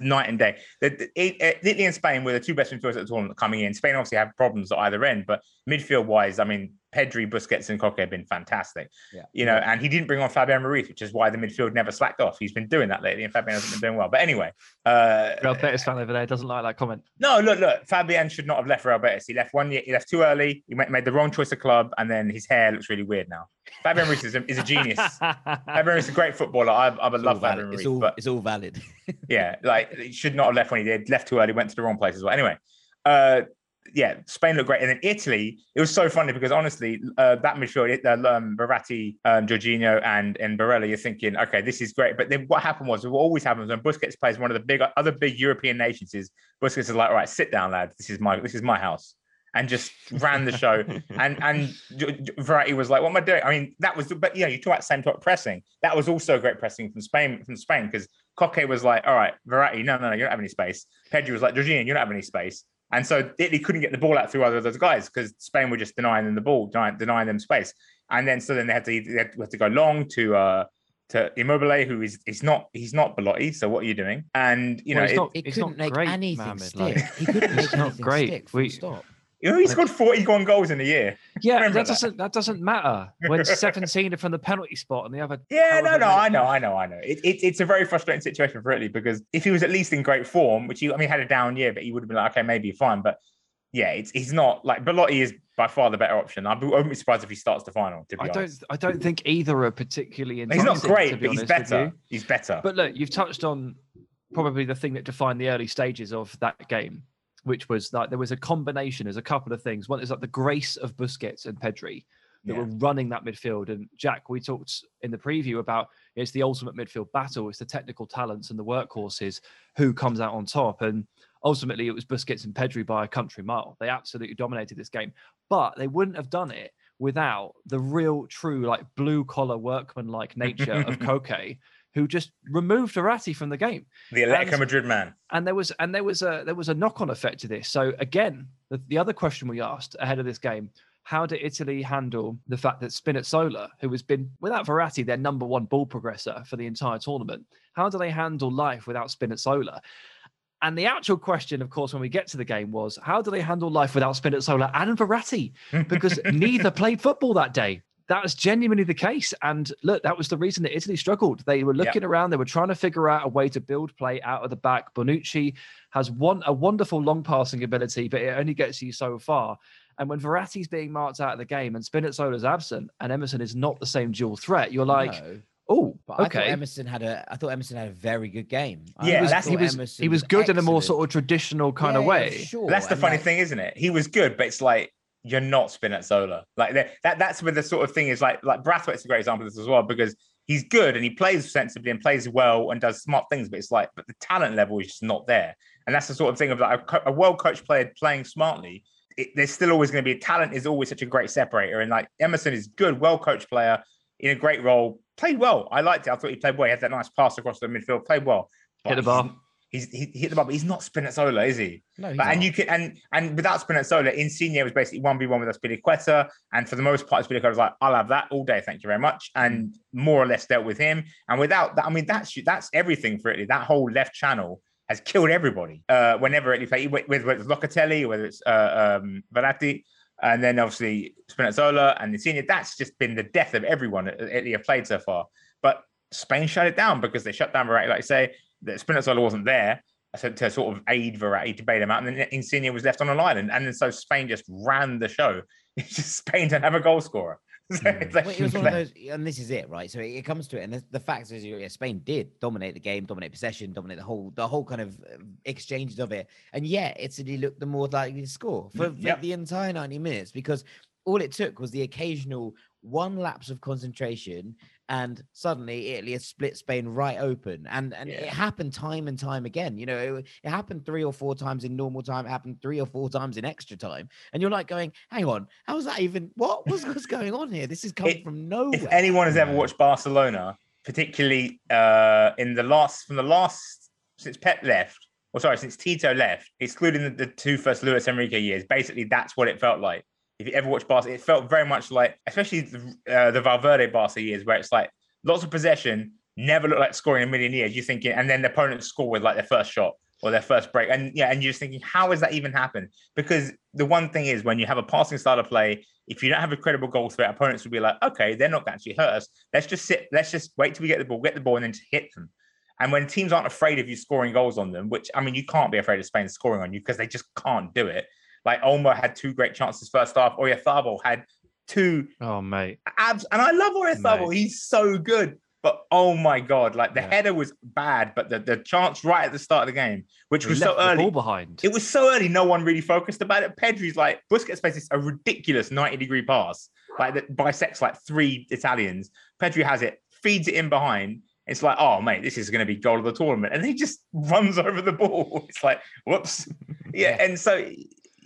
night and day. The, the, it, it- Italy and Spain were the two best midfielders at the tournament coming in. Spain obviously have problems at either end, but midfield-wise, I mean, Pedri, Busquets, and Koke have been fantastic. Yeah. You know, and he didn't bring on Fabian Ruiz, which is why the midfield never slacked off. He's been doing that lately, and Fabian hasn't been doing well. But anyway, uh, Real Betis fan over there doesn't like that comment. no, look, look. Fabian should not have left Real Betis. He left one year. He left too early. He made, made the wrong choice of club, and then his hair looks really weird now. Fabian Ruiz is a, is a genius. Fabian Ruiz is a great footballer. I, I would It's all love valid. Fabian Ruiz, It's all, but it's all valid. yeah, like he should not have left when he did. Left too early. Went to the wrong place as well. Anyway, uh, yeah, Spain looked great, and then Italy. It was so funny because honestly, uh, that midfield, it- uh, um, Verratti, um, Jorginho, and and Barella, you're thinking, okay, this is great. But then what happened was, what always happens when Busquets plays one of the big other big European nations is Busquets is like, all right, sit down, lad. This is my this is my house, and just ran the show. and and Verratti was like, what am I doing? I mean, that was, but yeah, you talk about same type pressing. That was also great pressing from Spain from Spain because Koke was like, all right, Verratti, no, no, no, you don't have any space. Pedri was like, Jorginho, you don't have any space. And so Italy couldn't get the ball out through either of those guys because Spain were just denying them the ball, denying, denying them space. And then so then they had to they had, had to go long to uh to Immobile, who is he's not he's not Belotti. So what are you doing? And you know, Well, he's it- not- He It's couldn't make great, anything Mohamed, stick. like, he couldn't it's make not anything great. stick. Full We- stop. You know, he scored 41 goals in a year. Yeah, that doesn't that doesn't matter when 17 are from the penalty spot and the other. Yeah, no, no, I know, I know, I know. It, it, it's a very frustrating situation for Italy because if he was at least in great form, which he, I mean, he had a down year, but he would have been like, okay, maybe fine. But yeah, it's he's not like Belotti is by far the better option. I wouldn't be surprised if he starts the final. To be I don't. honest, I don't think either are particularly. he's not great, but he's honest better. He's better. But look, you've touched on probably the thing that defined the early stages of that game, which was like there was a combination. There's a couple of things. One is like the grace of Busquets and Pedri that Yeah. were running that midfield. And Jack, we talked in the preview about it's the ultimate midfield battle. It's the technical talents and the workhorses who comes out on top. And ultimately, it was Busquets and Pedri by a country mile. They absolutely dominated this game, but they wouldn't have done it without the real, true, like blue collar workman like nature of Koke, who just removed Verratti from the game the Atletico and- Madrid man. and there was and there was a there was a knock-on effect to this. So again, the, the other question we asked ahead of this game: How did Italy handle the fact that Spinazzola, who has been without Verratti their number one ball progressor for the entire tournament, how do they handle life without Spinazzola? And the actual question, of course, when we get to the game was how do they handle life without Spinazzola and Verratti? Because neither played football that day. That was genuinely the case. And look, that was the reason that Italy struggled. They were looking around, they were trying to figure out a way to build play out of the back. Bonucci has one a wonderful long passing ability, but it only gets you so far. And when Verratti's being marked out of the game and Spinazzola's absent and Emerson is not the same dual threat, you're like, No, oh, but I thought okay. Emerson had a. I thought Emerson had a very good game. Yeah, always that's- he was Emerson he was good in a more sort of traditional kind Yeah, of yeah, way. sure. That's the and funny like- thing, isn't it? He was good, but it's like you're not Spinazzola. Like that, that that's where the sort of thing is. Like like Braithwaite's a great example of this as well because he's good and he plays sensibly and plays well and does smart things, but it's like but the talent level is just not there. And that's the sort of thing of like a, a well coached player playing smartly. It, there's still always going to be talent is always such a great separator. And like Emerson is good, well coached player in a great role, played well. I liked it. I thought he played well. He had that nice pass across the midfield, played well. Hit the bar. He's, he's he hit the bar, but he's not Spinazzola, is he? No, But, and you can and and without Spinazzola, Insigne was basically one v one with Azpilicueta, and for the most part, Azpilicueta was like, "I'll have that all day, thank you very much," and more or less dealt with him. And without that, I mean, that's that's everything for Italy. That whole left channel has killed everybody. Uh, whenever Italy play, with whether it's Locatelli, whether it's uh, um, Verratti, and then obviously Spinazzola and Insigne, that's just been the death of everyone that Italy have played so far. But Spain shut it down because they shut down Verratti, like I say, that Spinazzola wasn't there to, to sort of aid Verratti to bail him out, and then Insigne was left on an island, and then so Spain just ran the show. It's just Spain don't have a goal scorer. So Mm. like- Well, it was one of those, and this is it, right? So it, it comes to it, and the, the fact is, yeah, Spain did dominate the game, dominate possession, dominate the whole, the whole kind of uh, exchanges of it, and yet Italy looked the more likely to score for, for Yep. the entire ninety minutes because all it took was the occasional one lapse of concentration, and suddenly Italy had split Spain right open, and and it happened time and time again. You know, it, it happened three or four times in normal time, it happened three or four times in extra time, and you're like going, "Hang on, how's that even? What was what's going on here? This is come It- from nowhere." if anyone has ever watched Barcelona, particularly uh, in the last from the last since Pep left, or sorry, since Tito left, excluding the, the two first Luis Enrique years, basically that's what it felt like. If you ever watched Barca, it felt very much like, especially the, uh, the Valverde Barca years, where it's like lots of possession, never looked like scoring a million years. You're thinking, and then the opponents score with like their first shot or their first break, and yeah, and you're just thinking, how has that even happened? Because the one thing is, when you have a passing style of play, if you don't have a credible goal threat, opponents will be like, okay, they're not actually hurt us. Let's just sit, let's just wait till we get the ball, get the ball, and then just hit them. And when teams aren't afraid of you scoring goals on them, which I mean, you can't be afraid of Spain scoring on you because they just can't do it. Like Olmo had two great chances first half. Oyarzabal had two Oh mate, abs, and I love. Mate. He's so good. But oh my god, like the Yeah. header was bad, but the, the chance right at the start of the game, which we was left so the early, ball behind. it was so early, no one really focused about it. Pedri's like Busquets plays a ridiculous 90 degree pass, like that bisects like three Italians. Pedri has it, feeds it in behind. It's like, oh mate, this is going to be goal of the tournament, and he just runs over the ball. It's like, whoops, yeah. Yeah. And so,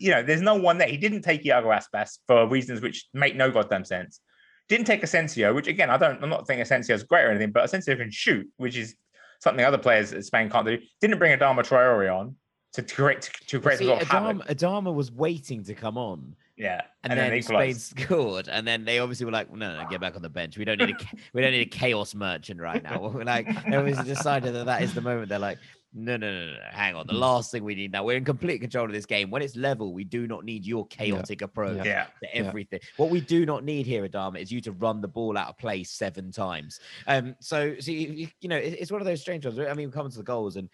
you know, there's no one there. He didn't take Iago Aspas for reasons which make no goddamn sense. Didn't take Asensio, which again, I don't. I'm not thinking Asensio is great or anything, but Asensio can shoot, which is something other players at Spain can't do. Didn't bring Adama Traore on to create to create See, a lot of havoc. Adama, Adama was waiting to come on, Yeah, and, then, Spain scored, and then they obviously were like, "No, no, no, get back on the bench. We don't need a we don't need a chaos merchant right now." We're like, they obviously decided that that is the moment. They're like, "No, no, no, no, no, hang on. The last thing we need now, we're in complete control of this game. When it's level, we do not need your chaotic approach Yeah, to Yeah. everything. What we do not need here, Adama, is you to run the ball out of play seven times. Um, so see, you, you know, it's one of those strange ones. I mean, we come to the goals and.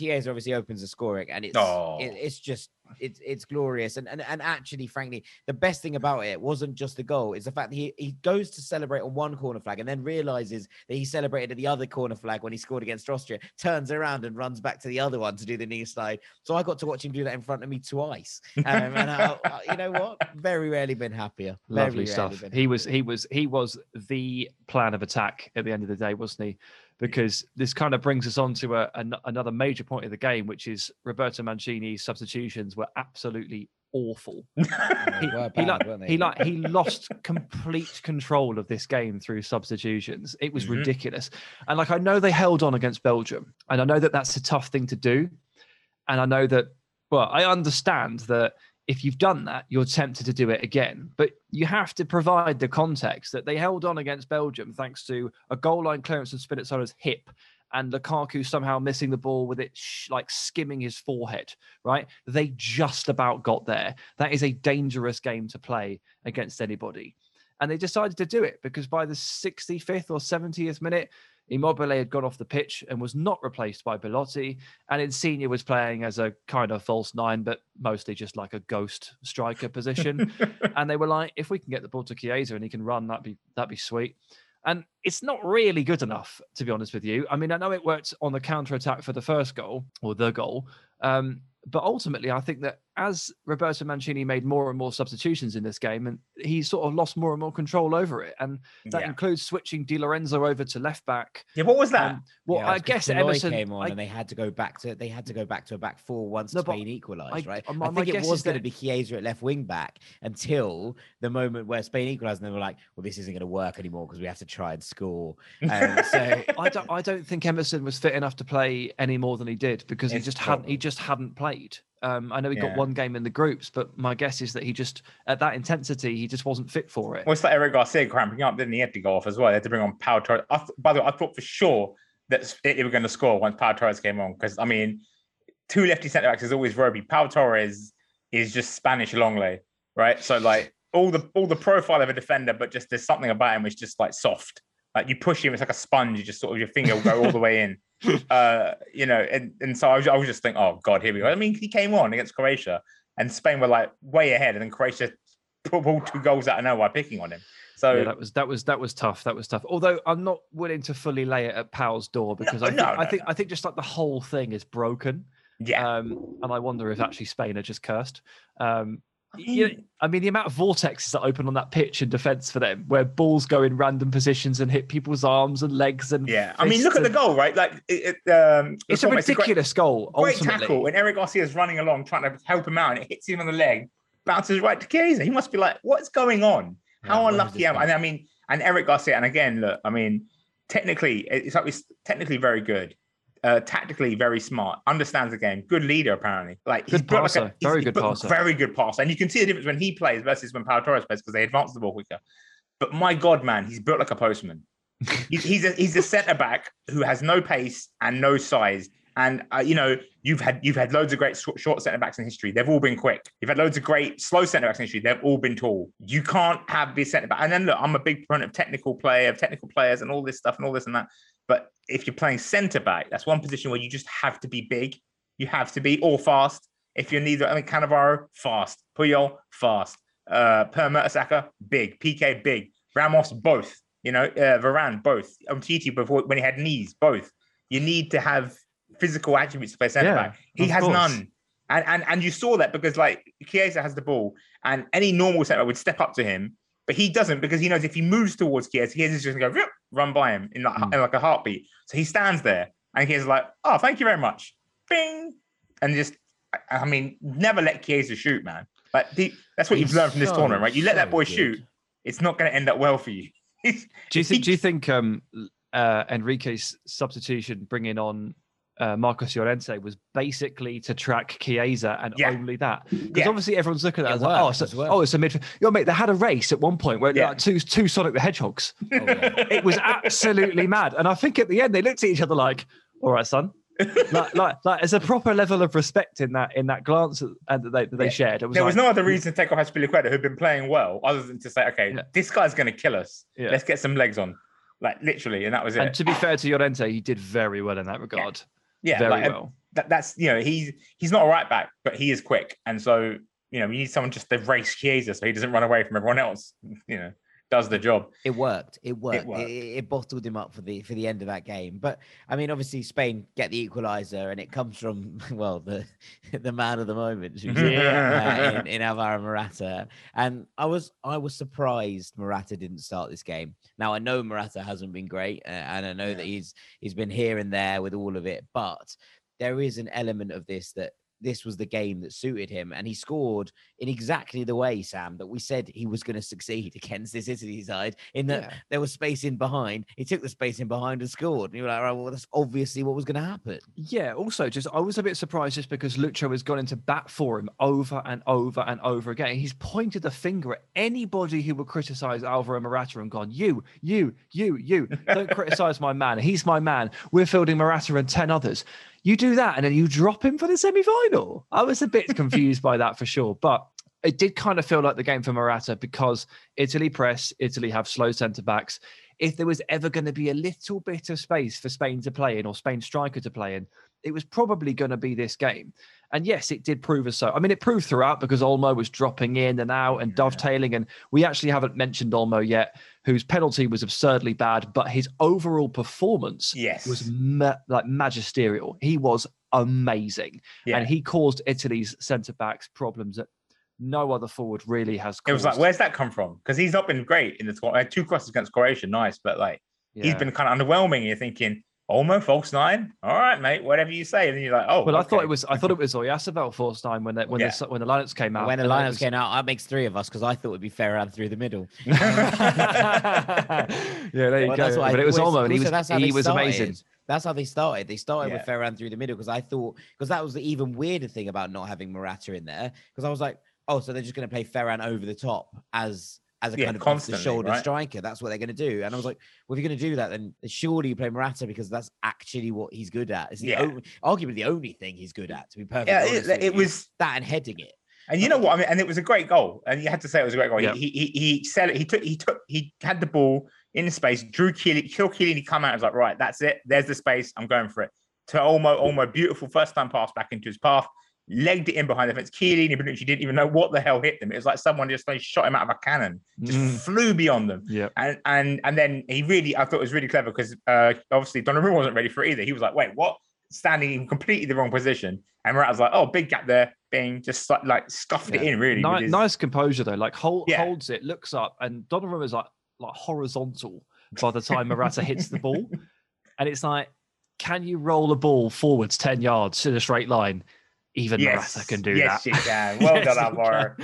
Chiesa obviously opens the scoring, and it's Oh. it, it's just it's it's glorious. And, and and actually, frankly, the best thing about it wasn't just the goal; it's the fact that he he goes to celebrate on one corner flag and then realizes that he celebrated at the other corner flag when he scored against Austria. Turns around and runs back to the other one to do the knee slide. So I got to watch him do that in front of me twice. Um, and I, I- you know what? Very rarely been happier. Very Lovely stuff. been He was he was he was the plan of attack at the end of the day, wasn't he? Because this kind of brings us on to a, an, another major point of the game, which is Roberto Mancini's substitutions were absolutely awful. He, were he like he like he lost complete control of this game through substitutions. It was Mhm. ridiculous. And like I know they held on against Belgium, and I know that that's a tough thing to do. And I know that well, I understand that if you've done that, you're tempted to do it again. But you have to provide the context that they held on against Belgium thanks to a goal line clearance of Spinazzola's hip and Lukaku somehow missing the ball with it sh- like skimming his forehead, right? They just about got there. That is a dangerous game to play against anybody. And they decided to do it because by the 65th or 70th minute, Immobile had gone off the pitch and was not replaced by Belotti. And Insigne was playing as a kind of false nine, but mostly just like a ghost striker position. and they were like, if we can get the ball to Chiesa and he can run, that'd be that'd be sweet. And it's not really good enough, to be honest with you. I mean, I know it worked on the counter attack for the first goal or the goal. Um, but ultimately, I think that as Roberto Mancini made more and more substitutions in this game, and he sort of lost more and more control over it, and that yeah. includes switching Di Lorenzo over to left back. yeah. What was that? Um, well, Yeah, I guess Toloi Emerson came on I- and they had to go back to they had to go back to a back four once No, Spain equalised, right? uh, my- I think it was going to be Chiesa at left wing back until the moment where Spain equalised, and they were like, "Well, this isn't going to work anymore because we have to try and score." Um, so I don't. I don't think Emerson was fit enough to play any more than he did because he It's just hadn't. He just hadn't played. Um, I know he got one game in the groups, but my guess is that he just at that intensity he just wasn't fit for it. Well, it's like Eric Garcia cramping up, didn't he? Had to go off as well. They had to bring on Pau Torres. I th- by the way, I thought for sure that they were going to score once Pau Torres came on because I mean, two lefty centre backs is always ropey. Pau Torres is just Spanish Lenglet, right? So like all the all the profile of a defender, but just there's something about him which just like soft. Like you push him, it's like a sponge. You just sort of your finger will go all the way in. Uh, you know, and, and so I was, I was just thinking, oh god, here we go. I mean, he came on against Croatia, and Spain were like way ahead, and then Croatia pulled two goals out of nowhere picking on him. So yeah, that was that was that was tough. That was tough. Although I'm not willing to fully lay it at Powell's door because I think no, I think no. I think just like the whole thing is broken. yeah, Um, and I wonder if actually Spain are just cursed. Um, you know, I mean, the amount of vortexes that open on that pitch in defence for them, where balls go in random positions and hit people's arms and legs and yeah. I mean, look at the goal, right? Like it, it, um, It's a Laporte makes great- ridiculous goal. Great tackle, and Eric Garcia is running along trying to help him out, and it hits him on the leg, bounces right to Chiesa. He must be like, "What's going on? How is unlucky am I?" And I mean, and Eric Garcia, and again, look, I mean, technically, it's like it's technically very good, uh, tactically very smart, understands the game, good leader apparently. Like he's Good built like a- very good passer. very good passer, and you can see the difference when he plays versus when Pau Torres plays because they advance the ball quicker. But my God, man, he's built like a postman. He's he's a, he's a centre back who has no pace and no size. And uh, you know you've had you've had loads of great short, short centre backs in history. They've all been quick. You've had loads of great slow centre backs in history. They've all been tall. You can't have this centre back. And then look, I'm a big proponent of technical play, of technical players, and all this stuff and all this and that. But if you're playing centre back, that's one position where you just have to be big. You have to be or fast. If you're neither, I mean, Cannavaro, fast. Puyol, fast. Uh, Per Mertesacker, big. Piqué, big. Ramos, both. You know, uh, Varane, both. Umtiti before when he had knees, both. You need to have physical attributes to play centre Yeah, back. He has course. none. And, and and you saw that because like Chiesa has the ball, and any normal centre back would step up to him, but he doesn't because he knows if he moves towards Chiesa, Chiesa's just gonna go run by him in like, Mm. in like a heartbeat. So he stands there, and Chiesa's like, "Oh, thank you very much," bing, and just I- I mean, never let Chiesa shoot, man. Like the, that's what He's you've learned from this so, tournament, right? You let that boy good. shoot, it's not going to end up well for you. Do you think? Do you think um, uh, Enrique's substitution, bringing on uh, Marcos Llorente, was basically to track Chiesa and Yeah. only that? Because Yeah. obviously everyone's looking at It it as like, oh, worked so, as well. oh, it's a midfield. Yo, mate, they had a race at one point where Yeah. like two two Sonic the Hedgehogs. Oh, yeah. It was absolutely mad, and I think at the end they looked at each other like, "All right, son." like, like, like, there's a proper level of respect in that in that glance that, and that they, that they Yeah. shared. It was there was no other reason to take off Azpilicueta, who'd been playing well, other than to say, okay, Yeah. this guy's going to kill us. Yeah. Let's get some legs on. Like literally, and that was it. And to be fair to Llorente, he did very well in that regard. Yeah, very like, um, well. that, that's you know he's he's not a right back, but he is quick, and so you know you need someone just to race Chiesa so he doesn't run away from everyone else. You know, does the job. It worked. It worked. It, worked. it, it bottled him up for the for the end of that game. But I mean, obviously Spain get the equaliser, and it comes from well the the man of the moment, say, uh, in, in Alvaro Morata. And I was I was surprised Morata didn't start this game. Now I know Morata hasn't been great, uh, and I know that he's he's been here and there with all of it, but there is an element of this that this was the game that suited him and he scored in exactly the way sam that we said he was going to succeed against this italy side in that Yeah. there was space in behind he took the space in behind and scored and you were like right, well that's obviously what was going to happen Yeah, also just I was a bit surprised just because Lucho has gone into bat for him over and over and over again. He's pointed the finger at anybody who would criticize Alvaro Morata and gone, You, you, you, you. Don't criticize my man. He's my man. We're fielding Morata and 10 others. You do that and then you drop him for the semi-final. I was a bit confused by that for sure. But it did kind of feel like the game for Morata because Italy press, Italy have slow centre backs. If there was ever going to be a little bit of space for Spain to play in or Spain striker to play in, it was probably going to be this game. And yes, it did prove as so. I mean, it proved throughout because Olmo was dropping in and out and dovetailing. And we actually haven't mentioned Olmo yet, whose penalty was absurdly bad, but his overall performance Yes. was ma- like magisterial. He was amazing. Yeah. And he caused Italy's centre backs problems that no other forward really has caused. It was like, where's that come from? Because he's not been great in the tour- uh, two crosses against Croatia, nice, but like he's been kind of underwhelming. You're thinking, Olmo, false nine, all right, mate, whatever you say. And then you're like, oh, Well, I thought it was I thought it was Oyarzabal force time when the, when Yeah. the when the lineups came out. when the and it lineups was- came out that makes three of us because i thought it'd be Ferran through the middle yeah, there you Well, go. that's what I But it was always- Olmo, and he was that's how he they was amazing. started. That's how they started. They started with Ferran through the middle because I thought because that was the even weirder thing about not having Morata in there because I was like, oh, so they're just going to play Ferran over the top as as a Yeah, kind of off the shoulder right? striker. That's what they're going to do. And I was like, well, if you're going to do that, then surely you play Morata because that's actually what he's good at. It's the Yeah. only, arguably the only thing he's good at. To be perfectly yeah, honest it, it was that and heading it. And you know what I mean? And it was a great goal. And you had to say it was a great goal. Yeah. He, he he said it. He took he took he had the ball in the space. Drew Keely, Kill Keely come out. and was like, right, that's it. There's the space. I'm going for it. To Olmo, Olmo, beautiful first time pass back into his path. Legged it in behind the fence. Chiellini Bonucci didn't even know what the hell hit them. It was like someone just like, shot him out of a cannon, just Mm. flew beyond them. Yeah. And and and then he really, I thought it was really clever because uh, obviously Donnarumma wasn't ready for it either. He was like, wait, what? Standing in completely the wrong position. And Morata was like, oh, big gap there, being just like, like scuffed it in really. with Ni- his- nice composure though. Like hold, Yeah. holds it, looks up, and Donnarumma's like like horizontal by the time Morata hits the ball, and it's like, can you roll a ball forwards ten yards in a straight line? Even Morata can do yes, that. you can. Well Yes, done, Alvaro.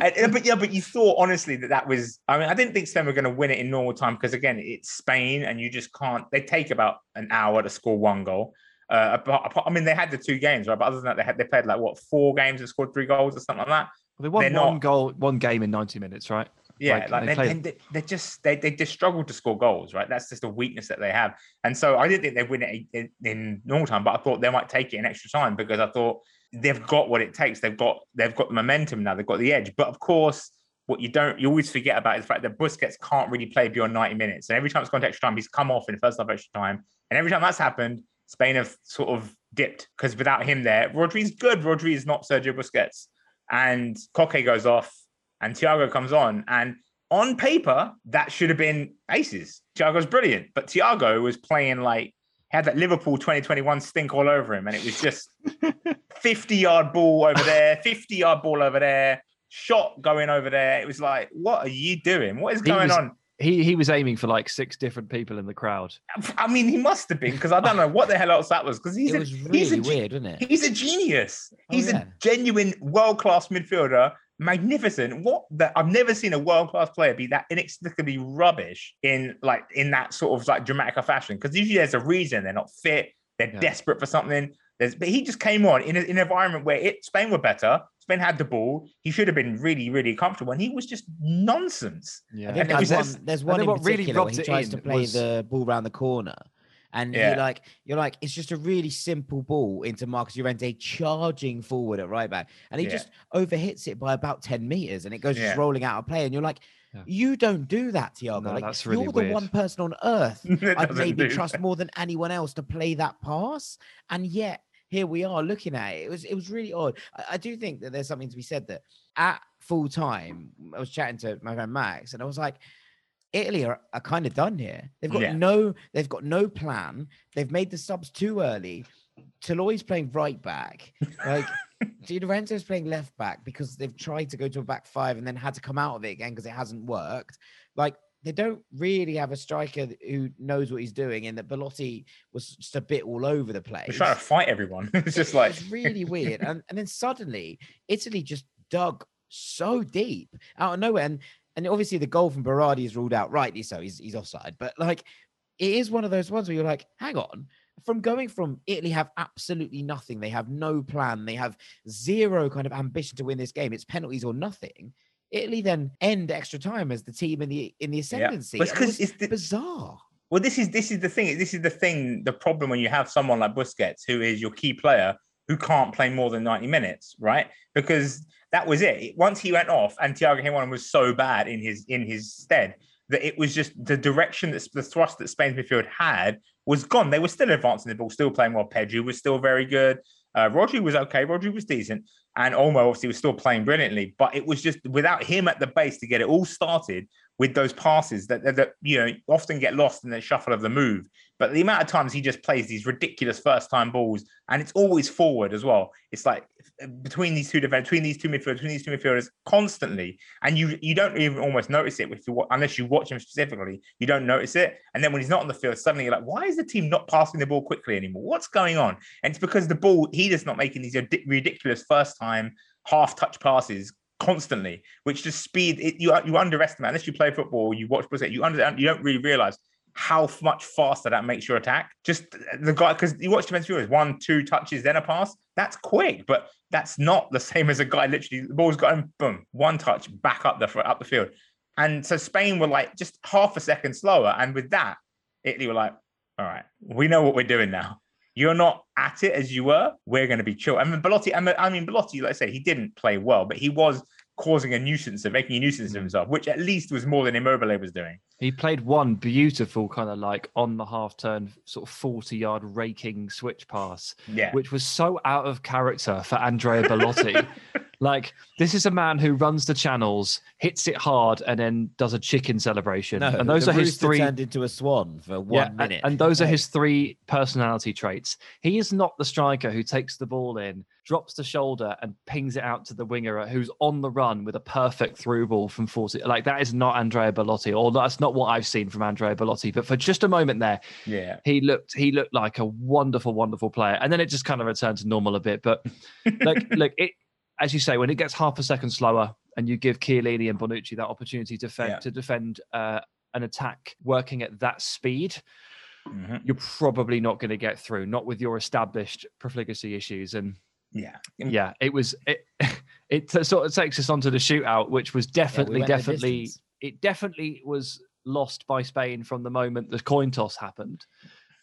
And- and- but yeah, but you thought honestly that that was. I mean, I didn't think Spain were going to win it in normal time because again, it's Spain, and you just can't. They take about an hour to score one goal. Uh, apart, apart- I mean, they had the two games, right? But other than that, they had they played like what four games and scored three goals or something like that. They won They're one not- goal, one game in ninety minutes, right? Yeah, Like, like, they they, play- they, they just they, they just struggle to score goals, right? That's just a weakness that they have. And so I didn't think they'd win it in, in normal time, but I thought they might take it in extra time because I thought they've got what it takes. They've got they've got the momentum now. They've got the edge. But of course, what you don't you always forget about is the fact that Busquets can't really play beyond 90 minutes. And every time it's gone to extra time, he's come off in the first half extra time. And every time that's happened, Spain have sort of dipped because without him there, Rodri's good. Rodri is not Sergio Busquets. And Koke goes off and Thiago comes on. And on paper, that should have been aces. Thiago's brilliant, but Thiago was playing like had that Liverpool 2021 stink all over him, and it was just 50 yard ball over there, 50 yard ball over there, shot going over there. It was like, what are you doing? What is He going was- on? He he was aiming for like six different people in the crowd. I mean, he must have been because I don't know what the hell else that was because he's it a, was he's a weird, wasn't it? He's a genius. Oh, He's yeah. a genuine world class midfielder. Magnificent. What that I've never seen a world class player be that inexplicably rubbish in like in that sort of like dramatic fashion. Because usually there's a reason they're not fit, they're Yeah. desperate for something. There's, but he just came on in, a, in an environment where it, Spain were better. Spain had the ball. He should have been really, really comfortable, and he was just nonsense. Yeah, I think And there's was one, there's one in what really particular where he it tries to play was- the ball around the corner. And Yeah. you're like, you're like, it's just a really simple ball into Marcos Llorente charging forward at right back, and he Yeah. just overhits it by about ten meters, and it goes Yeah. just rolling out of play. And you're like, Yeah. you don't do that, Thiago. No, like, that's really you're the weird. one person on earth I'd maybe trust that. more than anyone else to play that pass, and yet here we are looking at it. It was it was really odd. I, I do think that there's something to be said that at full time, I was chatting to my friend Max, and I was like, Italy are, are kind of done here. They've got Yeah. no they've got no plan. They've made the subs too early. Toloi's playing right back. Like Di Lorenzo's playing left back because they've tried to go to a back five and then had to come out of it again because it hasn't worked. Like they don't really have a striker who knows what he's doing, and that Belotti was just a bit all over the place. He's trying to fight everyone. it's just like it's really weird. And and then suddenly Italy just dug so deep out of nowhere. And and obviously the goal from Berardi is ruled out, rightly so. He's he's offside. But like it is one of those ones where you're like, hang on. From going from Italy have absolutely nothing, they have no plan, they have zero kind of ambition to win this game. It's penalties or nothing. Italy then end extra time as the team in the in the ascendancy. But it's and it 'cause was it's the- bizarre. Well, this is this is the thing. This is the thing. The problem when you have someone like Busquets, who is your key player, who can't play more than ninety minutes, right? Because that was it. Once he went off, and Thiago and was so bad in his in his stead that it was just the direction that the thrust that Spain's midfield had was gone. They were still advancing the ball, still playing well. Pedro was still very good. Uh, Rodri was okay. Rodri was decent, and Olmo obviously was still playing brilliantly. But it was just without him at the base to get it all started with those passes that, that, that you know often get lost in the shuffle of the move. But the amount of times he just plays these ridiculous first time balls, and it's always forward as well. It's like between these two defenders, between these two midfielders, between these two midfielders, constantly, and you you don't even almost notice it if you unless you watch him specifically. You don't notice it, and then when he's not on the field, suddenly you're like, why is the team not passing the ball quickly anymore? What's going on? And it's because the ball he is not making these ridiculous first time half touch passes constantly, which just speed it, you you underestimate unless you play football, you watch Busquets, you under you don't really realize how much faster that makes your attack. Just the guy because you watch defensive viewers, one, two touches, then a pass. That's quick, but that's not the same as a guy literally the ball's got him, boom, one touch back up the up the field. And so Spain were like just half a second slower, and with that, Italy were like, all right, we know what we're doing now. You're not at it as you were. We're going to be chill. I mean, Belotti. I mean, Belotti. Like I say, he didn't play well, but he was causing a nuisance of making a nuisance of Mm. himself, which at least was more than Immobile was doing. He played one beautiful kind of like on the half turn, sort of 40 yard raking switch pass, Yeah. which was so out of character for Andrea Belotti. like, this is a man who runs the channels, hits it hard, and then does a chicken celebration. No, and those are his three. turned into a swan for one Yeah, minute. And, those are his three personality traits. He is not the striker who takes the ball in, drops the shoulder, and pings it out to the winger who's on the run with a perfect through ball from 40. Like that is not Andrea Belotti, or that's not what I've seen from Andrea Belotti. But for just a moment there, Yeah. he looked he looked like a wonderful, wonderful player. And then it just kind of returned to normal a bit. But like look, it as you say, when it gets half a second slower and you give Chiellini and Bonucci that opportunity to defend Yeah. to defend uh, an attack working at that speed, Mhm. you're probably not going to get through, not with your established profligacy issues. And Yeah. yeah, it was it. It sort of takes us onto the shootout, which was definitely, went the definitely, it definitely was lost by Spain from the moment the coin toss happened.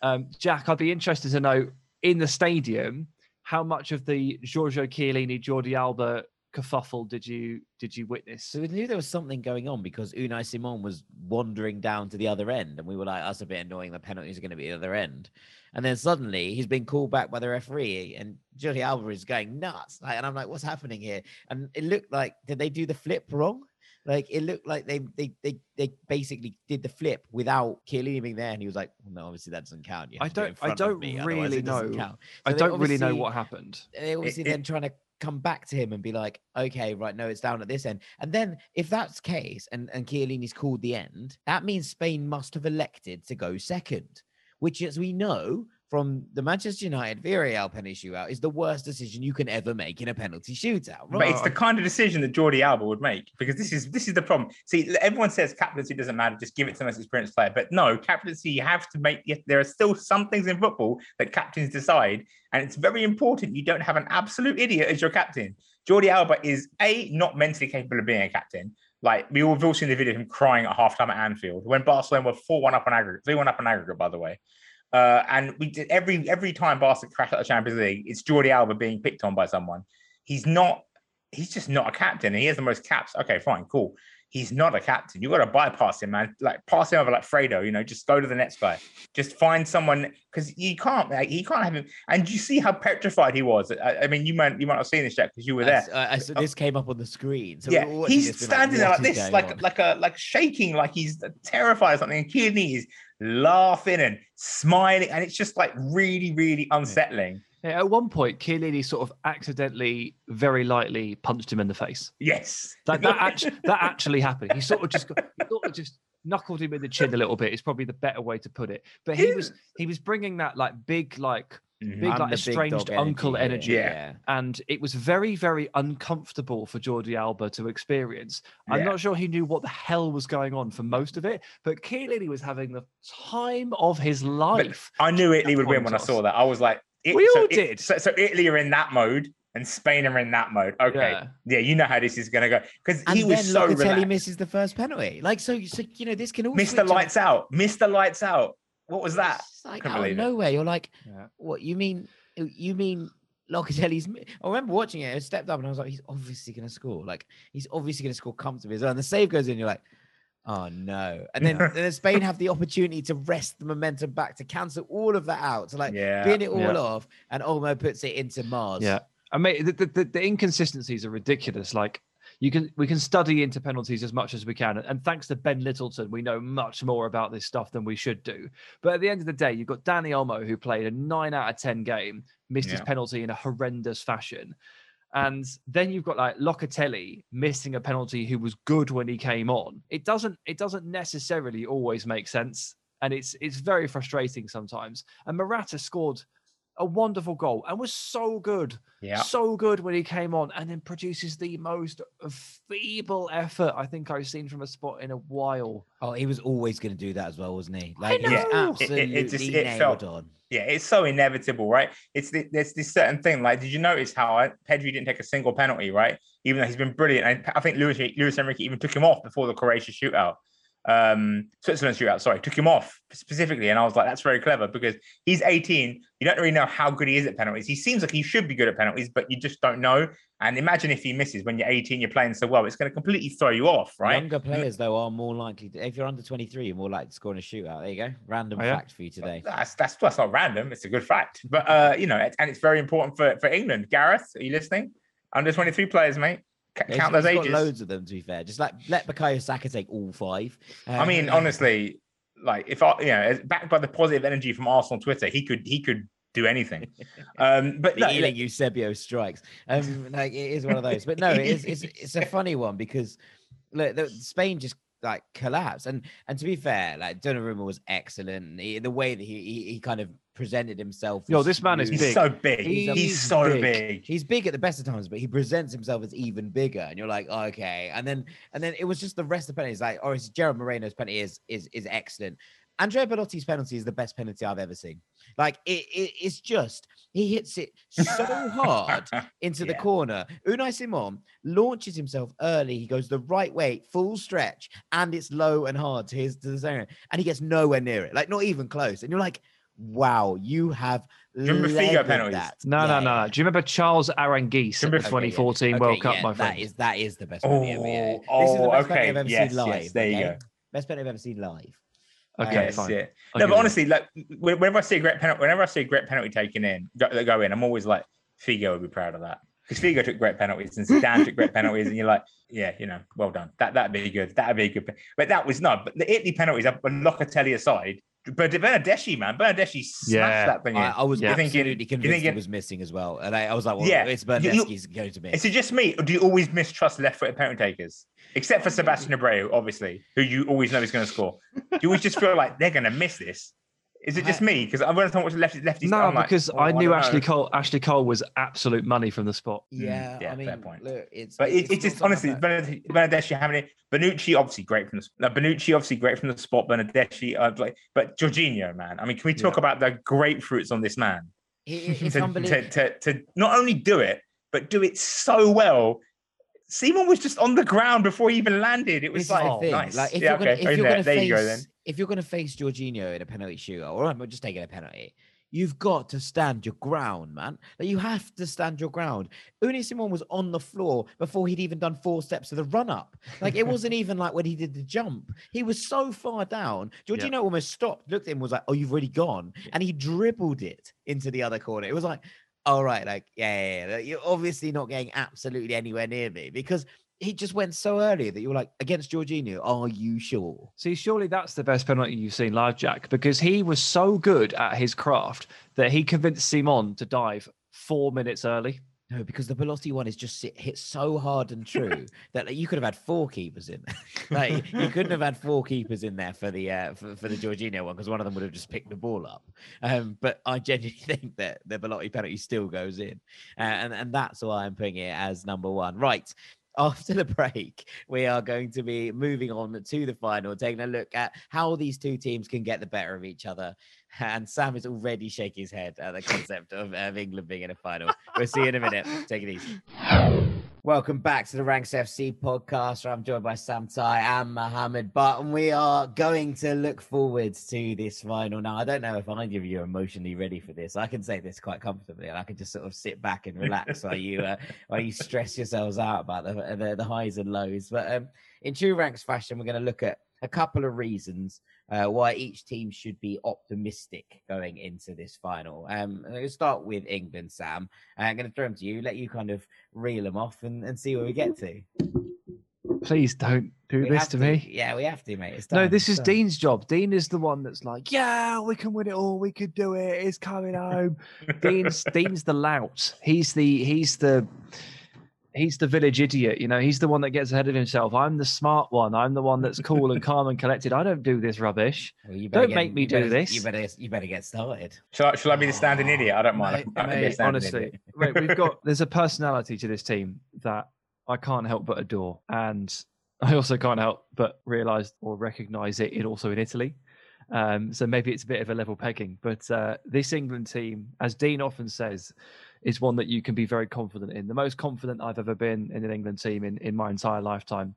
Um, Jack, I'd be interested to know in the stadium how much of the Giorgio Chiellini, Jordi Alba kerfuffle did you did you witness? So we knew there was something going on because Unai Simon was wandering down to the other end, and we were like, "That's a bit annoying. The penalties are going to be the other end." And then suddenly he's been called back by the referee, and Jordi Alba is going nuts. Like, and I'm like, "What's happening here?" And it looked like did they do the flip wrong? Like it looked like they they they they basically did the flip without Chiellini being there, and he was like, well, "No, obviously that doesn't count. I do it don't- I don't me, really know. count." I don't really know what happened. they obviously it- then trying to come back to him and be like, okay, right, no, it's down at this end. And then if that's the case and, and Chiellini's called the end, that means Spain must have elected to go second, which as we know from the Manchester United Villarreal penalty shootout is the worst decision you can ever make in a penalty shootout. But it's the kind of decision that Jordi Alba would make because this is this is the problem. See, everyone says captaincy doesn't matter; just give it to the most experienced player. But no, captaincy you have to make. There are still some things in football that captains decide, and it's very important you don't have an absolute idiot as your captain. Jordi Alba is a not mentally capable of being a captain. Like we all have all seen the video of him crying at halftime at Anfield when Barcelona were four one up on aggregate, three one up on aggregate, by the way. Uh, and we did every every time Barcelona crash out the Champions League, it's Jordi Alba being picked on by someone. He's not. He's just not a captain. He has the most caps. Okay, fine, cool. He's not a captain. You've got to bypass him, man. Like pass him over like Fredo. You know, just go to the next guy. Just find someone because you can't. Like, he can't have him. And you see how petrified he was. I, I mean, you might you might not have seen this yet because you were there. I, I, so this came up on the screen. So yeah, he's standing there like this, like on?" like a like shaking, like he's terrified of something. And Kearney is laughing and smiling, and it's just like really, really unsettling. Yeah, at one point, Chiellini sort of accidentally, very lightly punched him in the face. Yes, That that, act- that actually happened. He sort of just got, sort of just knuckled him in the chin a little bit. Is probably the better way to put it. But he was he was bringing that like big like Mhm. big I'm like the big estranged uncle here, energy. Yeah. And it was very, very uncomfortable for Jordi Alba to experience. I'm Yeah. not sure he knew what the hell was going on for most of it, but Chiellini was having the time of his life. I knew Italy That would win when I saw that. I was like, it- We so all it- did. So, so Italy are in that mode, and Spain are in that mode. Okay, Yeah. yeah, you know how this is going to go because he was so Locatelli relaxed. misses the first penalty. Like so, so you know this can all Mr. Lights Out, Mr. Lights Out. What was that? It's like Couldn't out of believe it. nowhere. You're like, Yeah. what you mean? You mean Locatelli's? I remember watching it. I stepped up and I was like, he's obviously going to score. Like he's obviously going to score comfortably as well. And the save goes in. You're like, oh no. And then, then Spain have the opportunity to rest the momentum back to cancel all of that out to like Yeah, bin it all Yeah. off. And Olmo puts it into Mars. Yeah. I mean, the, the, the, inconsistencies are ridiculous. Like, you can we can study into penalties as much as we can, and thanks to Ben Lyttleton, we know much more about this stuff than we should do. But at the end of the day, you've got Dani Olmo who played a nine out of ten game, missed his penalty in a horrendous fashion, and then you've got like Locatelli missing a penalty who was good when he came on. It doesn't it doesn't necessarily always make sense, and it's it's very frustrating sometimes. And Morata scored a wonderful goal and was so good Yeah, so good when he came on and then produces the most feeble effort I think I've seen from a spot in a while. Oh, he was always going to do that as well, wasn't he? I Like he was know. It- absolutely it- it just- it nailed felt- on. yeah, it's so inevitable, right? It's the, there's this certain thing. Like, did you notice how uh, Pedri didn't take a single penalty, right? Even though he's been brilliant, and I think Luis Luis Enrique even took him off before the Croatia shootout. Um, Switzerland shootout. Sorry, took him off specifically, and I was like, that's very clever because he's 18. You don't really know how good he is at penalties. He seems like he should be good at penalties, but you just don't know. And imagine if he misses when you're 18, you're playing so well, it's going to completely throw you off, right? Younger players though are more likely. To, if you're under 23, you're more likely to score in a shootout. There you go. Random Oh, yeah? fact for you today. That's that's that's not random. It's a good fact, but uh, you know, it- and it's very important for for England. Gareth, are you listening? Under 23 players, mate. C- count those ages. loads of them. To be fair, just like let Bukayo Saka take all five. I mean, Um, honestly, like if I, you know, backed by the positive energy from Arsenal Twitter, he could he could do anything. Um, but the no, Ealing Eusebio strikes. Um, like it is one of those. But no, it is, it's it's a funny one because look, the, Spain just like collapsed. And and to be fair, like Donnarumma was excellent. He, the way that he, he he kind of presented himself. Yo, this man is really- he's big. so big. He's- He's, he's so big. big. He's big at the best of times, but he presents himself as even bigger, and you're like, okay. And then, and then it was just the rest of the penalties. Like, or Gerard Moreno's penalty is is is excellent. Andrea Belotti's penalty is the best penalty I've ever seen. Like, it, it it's just he hits it so hard into the corner. Unai Simon launches himself early. He goes the right way, full stretch, and it's low and hard to his to the zone, and he gets nowhere near it, like not even close. And you're like, wow, you have remember Figo penalties? that. No, no, Yeah, no, yeah. no. Do you remember Charles Aránguiz at the Remember- Okay, yeah. 2014 World Okay, Cup, yeah, my friend? That is that is the best penalty ever. Yeah. Oh, this is the oh, best penalty okay. I've ever Yes, seen live. yes, there you okay? go. Best penalty I've ever seen live. Okay, Yes, fine. yeah. No, but honestly, like whenever I see a great penalty, whenever I see a great penalty taken in, go, go in, I'm always like, Figo would be proud of that because Figo took great penalties and Zidane took great penalties, and you're like, yeah, you know, well done. That that'd be good. That'd be a good. But that was not. But the Italy penalties, Locatelli aside, but Bernadeschi, man, Bernadeschi smashed Yeah. that thing in. I, I was Yeah. absolutely Thinking- convinced you he was missing as well, and I, I was like, well, Yeah, it's you- you- Bernadeschi's going to miss. Is it just me, or do you always mistrust left-footed penalty takers? Except for Sebastian Abreu, obviously, who you always know is going to score. Do you always just feel like they're going to miss this? Is it just me? Because I'm going to watch lefty lefty. No, I'm like, because oh, I knew don't Ashley know. Cole. Ashley Cole was absolute money from the spot. yeah, yeah, I fair point. look, it's But it, it's it's just honestly, something that- Bernad- Bernadeschi having it. Bonucci obviously great from the no, Bonucci obviously great from the spot. Benedetti, uh, like, but Jorginho, man. I mean, can we talk Yeah. about the grapefruits on this man? it- it- it's to, unbelievable. to, to, to not only do it, but do it so well. Simon was just on the ground before he even landed. It was This like, nice. Like if yeah, you're gonna, okay. if you're gonna face, you go if you're gonna face Jorginho in a penalty shootout, or I'm just taking a penalty, you've got to stand your ground, man. Like you have to stand your ground. Unai Simon was on the floor before he'd even done four steps of the run up. Like it wasn't even like when he did the jump. He was so far down. Jorginho almost stopped, looked at him, was like, "Oh, you've already gone," and he dribbled it into the other corner. It was like, "All right, like yeah, yeah, yeah, you're obviously not getting absolutely anywhere near me because." He just went so early that you were like, against Jorginho, are you sure? See, surely that's the best penalty you've seen live, Jack, because he was so good at his craft that he convinced Simon to dive four minutes early. No, because the Belotti one is just sit, hit so hard and true that like, you could have had four keepers in. like you couldn't have had four keepers in there for the uh, for, for the Jorginho one because one of them would have just picked the ball up. Um, but I genuinely think that the Belotti penalty still goes in, uh, and and that's why I'm putting it as number one. Right. After the break, we are going to be moving on to the final, taking a look at how these two teams can get the better of each other. And Sam is already shaking his head at the concept of, England being in a final. We'll see you in a minute. Take it easy. Welcome back to the Ranks FC podcast. I'm joined by Sam Tighe and Mohammed Butt, and we are going to look forward to this final. Now, I don't know if either of you are emotionally ready for this. I can say this quite comfortably, and I can just sort of sit back and relax while you uh, while you stress yourselves out about the the, the highs and lows. But um, in true Ranks fashion, we're going to look at a couple of reasons uh, why each team should be optimistic going into this final. Um, I'm going to start with England, Sam. Uh, I'm going to throw them to you, let you kind of reel them off and, and see where we get to. Please don't do We this have to me. Yeah, we have to, mate. It's No, this it's is time. Dean's job. Dean is the one that's like, yeah, we can win it all. We could do it. It's coming home. Dean's Dean's the lout. He's the he's the he's the village idiot. You know, he's the one that gets ahead of himself. I'm the smart one. I'm the one that's cool and calm and collected. I don't do this rubbish. Well, you Don't make me you do better- this. You better, you better get started. Shall I, shall I be the standing idiot? I don't mind. Mate, I can be a mate, honestly, idiot. mate, we've got there's a personality to this team that I can't help but adore, and I also can't help but realise or recognise it in also in Italy. Um, so maybe it's a bit of a level pegging, but uh, this England team, as Dean often says, is one that you can be very confident in. The most confident I've ever been in an England team in, in my entire lifetime.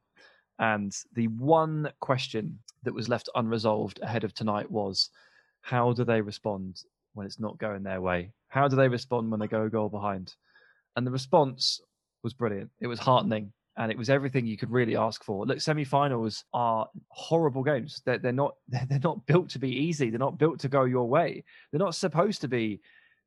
And the one question that was left unresolved ahead of tonight was how do they respond when it's not going their way? How do they respond when they go a goal behind? And the response was brilliant. It was heartening and it was everything you could really ask for. Look, semi-finals are horrible games. They're, they're not they're not built to be easy. They're not built to go your way. They're not supposed to be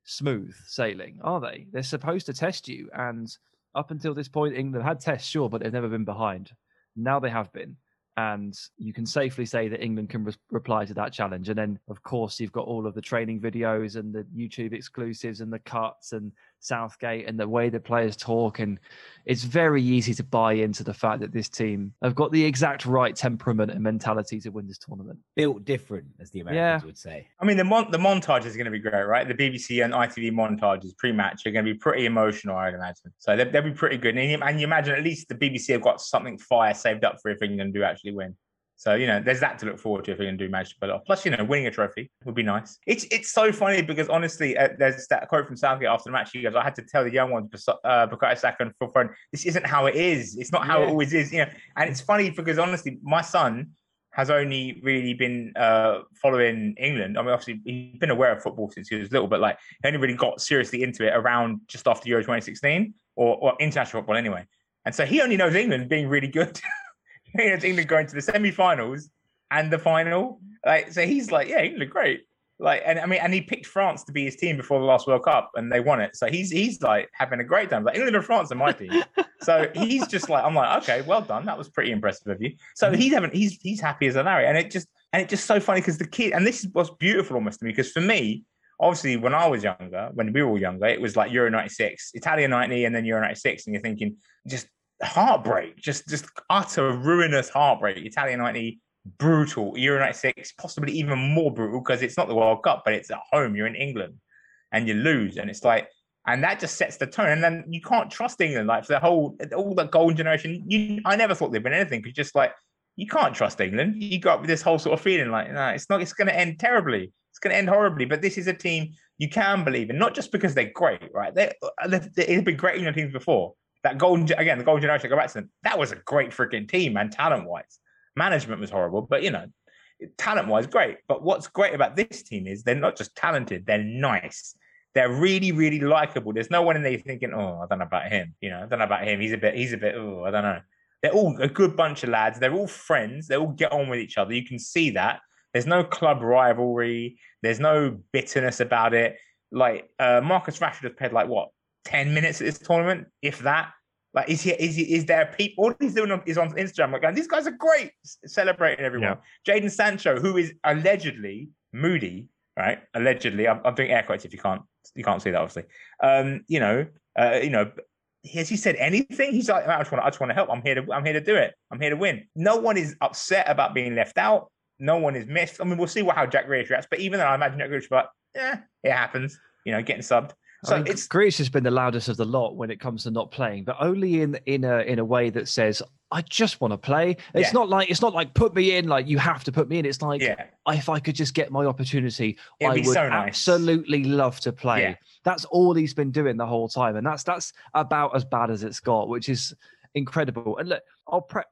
smooth sailing, are they? They're supposed to test you. And up until this point, England had tests, sure, but they've never been behind. Now they have been and you can safely say that England can re- reply to that challenge. And then, of course, you've got all of the training videos and the YouTube exclusives and the cuts and Southgate and the way the players talk. And it's very easy to buy into the fact that this team have got the exact right temperament and mentality to win this tournament. Built different, as the Americans yeah. would say. I mean, the mon- the montage is going to be great, right? The BBC and ITV montages pre-match are going to be pretty emotional, I'd imagine. So they'll, they'll be pretty good. And you, and you imagine at least the BBC have got something fire saved up for if England do actually win. So you know, there's that to look forward to if we can do manage to pull off. Plus, you know, winning a trophy would be nice. It's it's so funny because honestly, uh, there's that quote from Southgate after the match. He goes, "I had to tell the young ones, uh, Bukayo Saka and Foden, this isn't how it is. It's not how yeah. it always is." You know, and it's funny because honestly, my son has only really been uh, following England. I mean, obviously, he's been aware of football since he was little, but like, he only really got seriously into it around just after Euro 2016 or, or international football anyway. And so he only knows England being really good. it's England going to the semi-finals and the final. Like, so he's like, yeah, England great. Like, and I mean, and he picked France to be his team before the last World Cup, and they won it. So he's he's like having a great time. Like England and France are my team. so he's just like, I'm like, okay, well done. That was pretty impressive of you. So he's having he's he's happy as a Larry, and it just and it's just so funny because the kid, and this is what's beautiful almost to me, because for me, obviously when I was younger, when we were all younger, it was like Euro 96, Italian 90, and then Euro 96. And you're thinking, just heartbreak, just just utter ruinous heartbreak. Italian 90, brutal. Euro 96, possibly even more brutal because it's not the World Cup, but it's at home. You're in England and you lose. And it's like, and that just sets the tone. And then you can't trust England. Like for the whole, all that golden generation, you, I never thought they'd been anything because just like, you can't trust England. You got with this whole sort of feeling like, no, it's not, it's going to end terribly. It's going to end horribly. But this is a team you can believe in, not just because they're great, right? They, uh, they've been great England teams before that golden again, the golden generation. Go back to them. That was a great freaking team, man. Talent wise, management was horrible, but you know, talent wise, great. But what's great about this team is they're not just talented; they're nice. They're really, really likable. There's no one in there thinking, "Oh, I don't know about him." You know, I don't know about him. He's a bit. He's a bit. Oh, I don't know. They're all a good bunch of lads. They're all friends. They all get on with each other. You can see that. There's no club rivalry. There's no bitterness about it. Like uh, Marcus Rashford has played like what 10 minutes at this tournament, if that. Like, is he, is he, is there people? All he's doing is on Instagram, like, these guys are great, celebrating everyone. Yeah. Jadon Sancho, who is allegedly moody, right? Allegedly, I'm, I'm, doing air quotes if you can't, you can't see that, obviously. Um, you know, uh, you know, has he said anything? He's like, I just want, I just want to help. I'm here to, I'm here to do it. I'm here to win. No one is upset about being left out. No one is missed. I mean, we'll see what how Jack Grealish reacts. But even though I imagine Jack Grealish, but yeah, it happens. You know, getting subbed. So I mean, it's Grealish has been the loudest of the lot when it comes to not playing, but only in in a in a way that says, "I just want to play." It's yeah. not like it's not like put me in, like you have to put me in. It's like yeah. if I could just get my opportunity, It'd I would so nice. absolutely love to play. Yeah. That's all he's been doing the whole time, and that's that's about as bad as it's got, which is incredible. And look, I'll pre-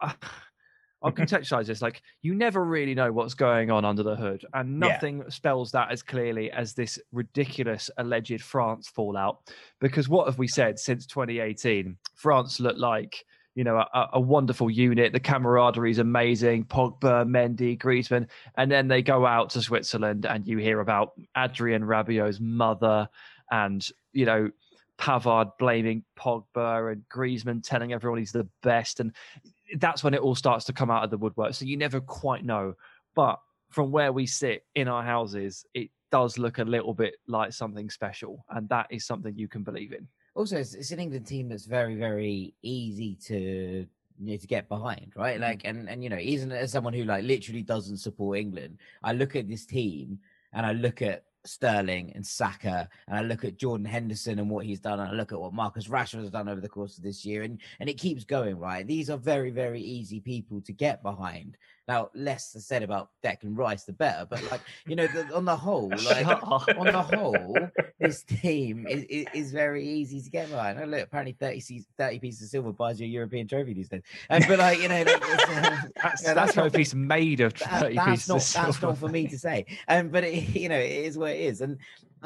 I'll contextualize this like you never really know what's going on under the hood, and nothing yeah. spells that as clearly as this ridiculous alleged France fallout. Because what have we said since 2018? France looked like you know a, a wonderful unit. The camaraderie is amazing. Pogba, Mendy, Griezmann, and then they go out to Switzerland, and you hear about Adrien Rabiot's mother, and you know. Pavard blaming Pogba and Griezmann telling everyone he's the best. And that's when it all starts to come out of the woodwork. So you never quite know. But from where we sit in our houses, it does look a little bit like something special. And that is something you can believe in. Also, it's, it's an England team that's very, very easy to you know, to get behind, right? Like, mm. and and you know, even as someone who like literally doesn't support England, I look at this team and I look at Sterling and Saka, and I look at Jordan Henderson and what he's done, and I look at what Marcus Rashford has done over the course of this year, and and it keeps going. Right, these are very very easy people to get behind. Now, less said about Declan Rice, the better. But like you know, the, on the whole, like on the whole, this team is, is, is, very easy to get behind. Oh, look, apparently 30, 30 pieces of silver buys you a European trophy these days. Um, but like you know, like, um, that's, yeah, that's not piece made of thirty that, pieces not, of silver. That's not for me to say. Um, but it, you know, it is what it is, and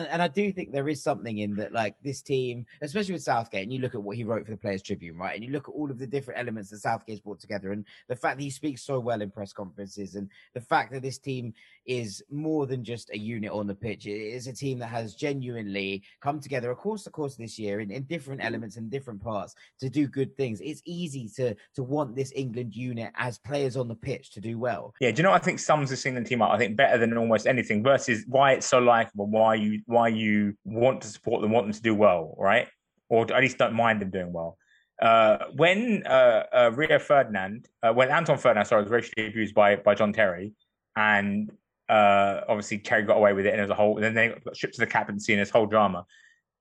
and I do think there is something in that, like this team, especially with Southgate, and you look at what he wrote for the Players Tribune, right? And you look at all of the different elements that Southgate's brought together, and the fact that he speaks so well in press conferences, and the fact that this team is more than just a unit on the pitch. It is a team that has genuinely come together across the course of this year in, in different mm. elements and different parts to do good things. It's easy to to want this England unit as players on the pitch to do well. Yeah, do you know what I think sums this England team up? I think better than almost anything versus why it's so likable, why you why you want to support them, want them to do well, right? Or at least don't mind them doing well. Uh, when uh, uh, Rio Ferdinand, uh, when Anton Ferdinand, sorry, was racially abused by by John Terry, and uh, obviously Terry got away with it, and as a whole, and then they got shipped to the captaincy and this whole drama.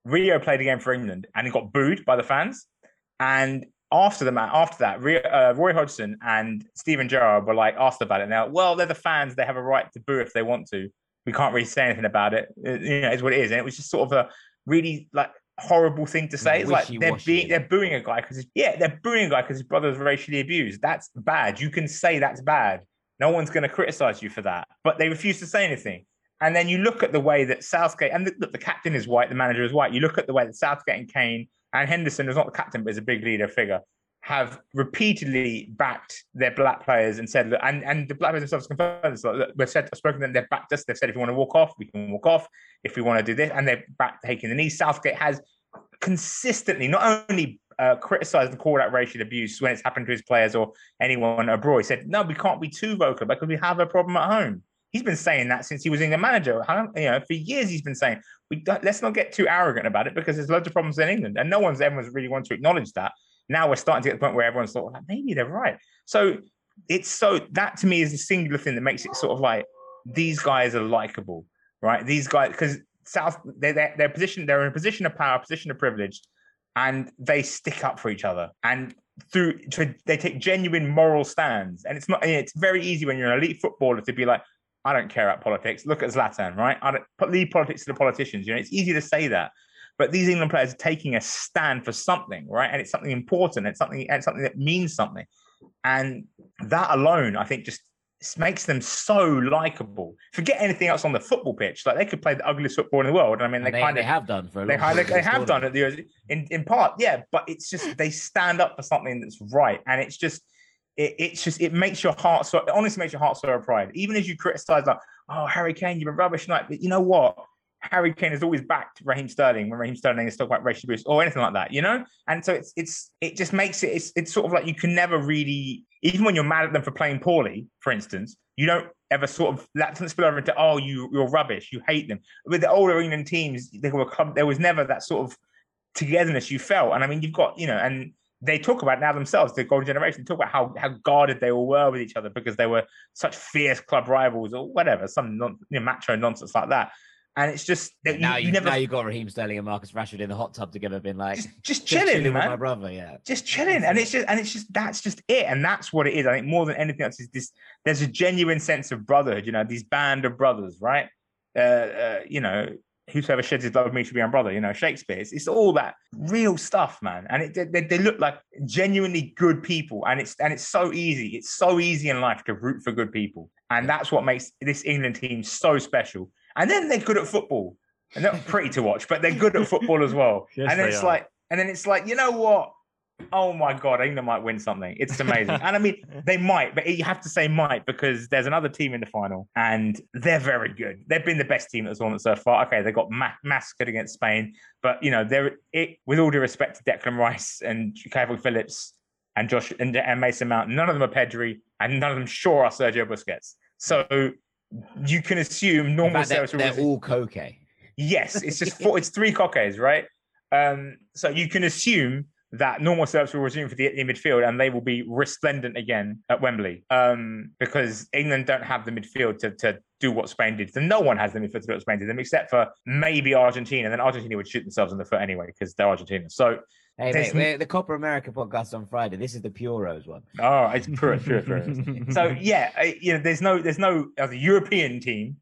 Rio played a game for England, and he got booed by the fans. And after the match, after that, Rio, uh, Roy Hodgson and Steven Gerrard were like asked about it. Now, well, they're the fans; they have a right to boo if they want to we can't really say anything about it. it you know, it's what it is. And it was just sort of a really like horrible thing to say. It's like they're being they're booing a guy because yeah, they're booing a guy because his brother was racially abused. That's bad. You can say that's bad. No one's going to criticize you for that. But they refuse to say anything. And then you look at the way that Southgate and the, look, the captain is white, the manager is white. You look at the way that Southgate and Kane and Henderson is not the captain, but is a big leader figure have repeatedly backed their black players and said, and, and the black players themselves confirmed this. Like, we've said, I've spoken to them, they've backed us. They've said, if you want to walk off, we can walk off. If we want to do this, and they're back taking the knee. Southgate has consistently not only uh, criticized and called out racial abuse when it's happened to his players or anyone abroad. He said, no, we can't be too vocal because we have a problem at home. He's been saying that since he was in the manager. You know, for years he's been saying, "We let's not get too arrogant about it because there's loads of problems in England, and no one's ever really wanted to acknowledge that." Now we're starting to get to the point where everyone's sort of like, maybe they're right. So it's so that to me is the singular thing that makes it sort of like these guys are likable, right? These guys because South they're, they're they're position they're in a position of power, position of privilege, and they stick up for each other and through to, they take genuine moral stands. And it's not it's very easy when you're an elite footballer to be like, I don't care about politics. Look at Zlatan, right? I don't leave politics to the politicians. You know, it's easy to say that. But these England players are taking a stand for something, right? And it's something important. It's something and something that means something. And that alone, I think, just makes them so likable. Forget anything else on the football pitch. Like they could play the ugliest football in the world. I mean, they, they kind of they have done for a they, long they, they have done it in in part, yeah. But it's just they stand up for something that's right, and it's just it, it's just it makes your heart so it honestly makes your heart so pride. Even as you criticize like, oh Harry Kane, you've been rubbish tonight, but you know what? Harry Kane has always backed Raheem Sterling when Raheem Sterling is still quite racial abuse or anything like that, you know? And so it's it's it just makes it it's it's sort of like you can never really even when you're mad at them for playing poorly, for instance, you don't ever sort of that doesn't spill over into oh you you're rubbish, you hate them. With the older England teams, they were there was never that sort of togetherness you felt. And I mean you've got, you know, and they talk about now themselves, the golden generation, talk about how, how guarded they all were with each other because they were such fierce club rivals or whatever, some non, you know, macho nonsense like that. And it's just that now you, you, you never now you've got Raheem Sterling and Marcus Rashford in the hot tub together, been like just, just chilling, with man. my brother, yeah, just chilling, and it's just and it's just that's just it, and that's what it is. I think more than anything else is this. There's a genuine sense of brotherhood. You know, these band of brothers, right? Uh, uh, you know, whosoever sheds his blood with me should be my brother. You know, Shakespeare. It's, it's all that real stuff, man. And it, they, they look like genuinely good people, and it's and it's so easy. It's so easy in life to root for good people, and that's what makes this England team so special. And then they're good at football and they're pretty to watch, but they're good at football as well. Yes, and then it's are. like, and then it's like, you know what? Oh my god, England might win something. It's amazing, and I mean they might, but you have to say might because there's another team in the final, and they're very good. They've been the best team that's won it so far. Okay, they got ma- massacred against Spain, but you know they're it. With all due respect to Declan Rice and Kalvin Phillips and Josh and, and Mason Mount, none of them are Pedri, and none of them sure are Sergio Busquets. So you can assume normal they're, Saracens- they're all cocaine. Yes, it's just four, it's three cockades, right? Um, so you can assume that normal setups will resume for the midfield and they will be resplendent again at Wembley um, because England don't have the midfield to, to do what Spain did. So no one has the midfield to do what Spain did them except for maybe Argentina. And then Argentina would shoot themselves in the foot anyway because they're Argentina. So Hey, mate, we're the Copa América podcast on Friday. This is the Puros one. Oh, it's pure, pure, pure. so yeah, I- you know, there's no, there's no European team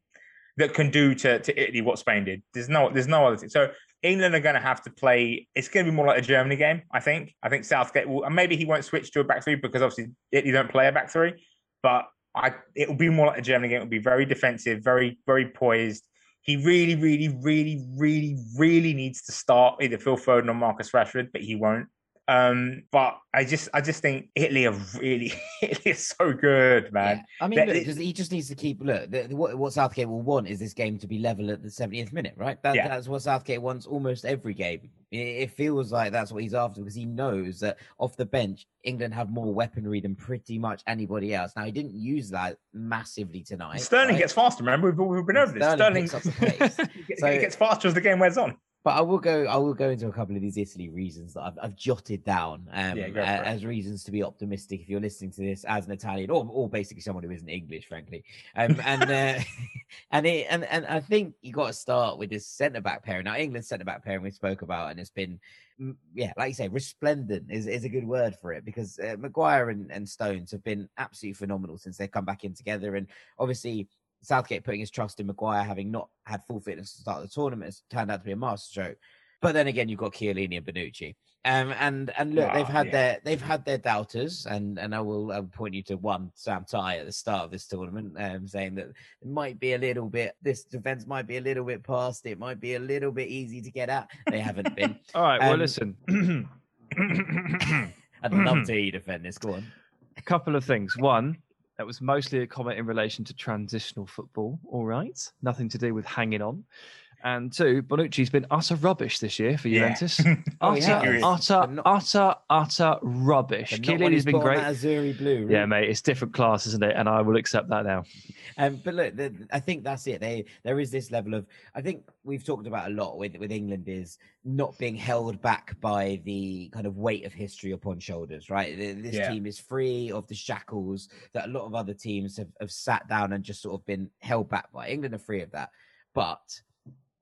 that can do to, to Italy what Spain did. There's no, there's no other thing. So England are going to have to play. It's going to be more like a Germany game, I think. I think Southgate will, and maybe he won't switch to a back three because obviously Italy don't play a back three. But I, it will be more like a Germany game. It will be very defensive, very, very poised. He really, really, really, really, really needs to start either Phil Foden or Marcus Rashford, but he won't. Um, but I just, I just think Italy are really, Italy is so good, man. Yeah. I mean, That- look, just, he just needs to keep look. The, the- what, what Southgate will want is this game to be level at the 70th minute, right? That, Yeah. That's what Southgate wants almost every game. It, it feels like that's what he's after because he knows that off the bench, England have more weaponry than pretty much anybody else. Now, he didn't use that massively tonight. Sterling right? gets faster. Remember, we've, we've been over this. Sterling Sterling, the pace. So- gets faster as the game wears on. But I will go. I will go into a couple of these Italy reasons that I've, I've jotted down um, Yeah, it. as reasons to be optimistic. If you're listening to this as an Italian, or, or basically someone who isn't English, frankly, um, and uh, and it, and and I think you got to start with this centre back pairing. Now, England's centre back pairing we spoke about, and it's been mm, yeah, like you say, resplendent is, is a good word for it because uh, Maguire and, and Stones have been absolutely phenomenal since they come back in together, and obviously. Southgate putting his trust in Maguire, having not had full fitness to start the tournament, has turned out to be a masterstroke. But then again, you've got Chiellini and Bonucci, um, and and look, they've Ah, had yeah. their they've had their doubters, and and I will I'll point you to one Sam Tighe at the start of this tournament, um, saying that it might be a little bit this defense might be a little bit past it, might be a little bit easy to get at. They haven't been. All right. Well, Um, listen. I'd love to hear you defend this. Go on. a couple of things. One, that was mostly a comment in relation to transitional football. All right, nothing to do with hanging on. And two, Bonucci's been utter rubbish this year for Juventus. Oh, he utter, has, utter, not- utter, utter rubbish. But not when Chiellini's he's been great. Azzurri blue. Yeah, mate, it's different class, isn't it? And I will accept that now. Um, but look, the, I think that's it. They there is this level of I think we've talked about a lot with with England is not being held back by the kind of weight of history upon shoulders. Right, this Yeah. team is free of the shackles that a lot of other teams have, have sat down and just sort of been held back by. England are free of that, but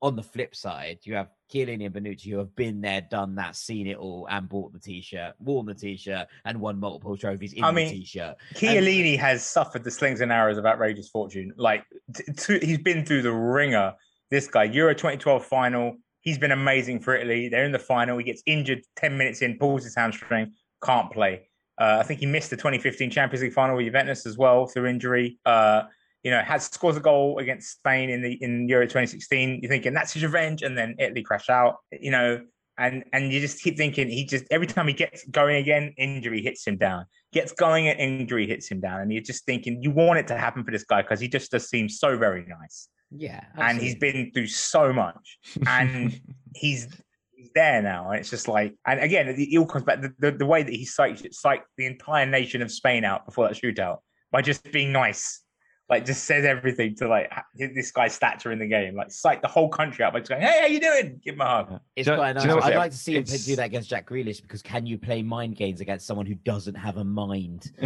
on the flip side, you have Chiellini and Bonucci who have been there, done that, seen it all, and bought the t-shirt, worn the t-shirt, and won multiple trophies in I the mean, t-shirt. Chiellini has suffered the slings and arrows of outrageous fortune. Like t- t- he's been through the ringer. This guy, Euro 2012 final, he's been amazing for Italy. They're in the final. He gets injured 10 minutes in, pulls his hamstring, can't play. Uh, I think he missed the 2015 Champions League final with Juventus as well through injury. Uh, you know, has scores a goal against Spain in the in Euro 2016. You're thinking that's his revenge, and then Italy crash out. You know, and and you just keep thinking he just every time he gets going again, injury hits him down gets going and injury hits him down. And you're just thinking, you want it to happen for this guy because he just does seem so very nice. Yeah, And he's been through so much. And he's he's there now. And it's just like, and again, it, it all comes back the, the, the way that he psyched, psyched the entire nation of Spain out before that shootout by just being nice. Like just says everything to like ha- this guy's stature in the game. Like psych the whole country out by just going, "Hey, how you doing?" Give him a hug. It's Do quite nice. you know I'd like to see him do that against Jack Grealish because can you play mind games against someone who doesn't have a mind?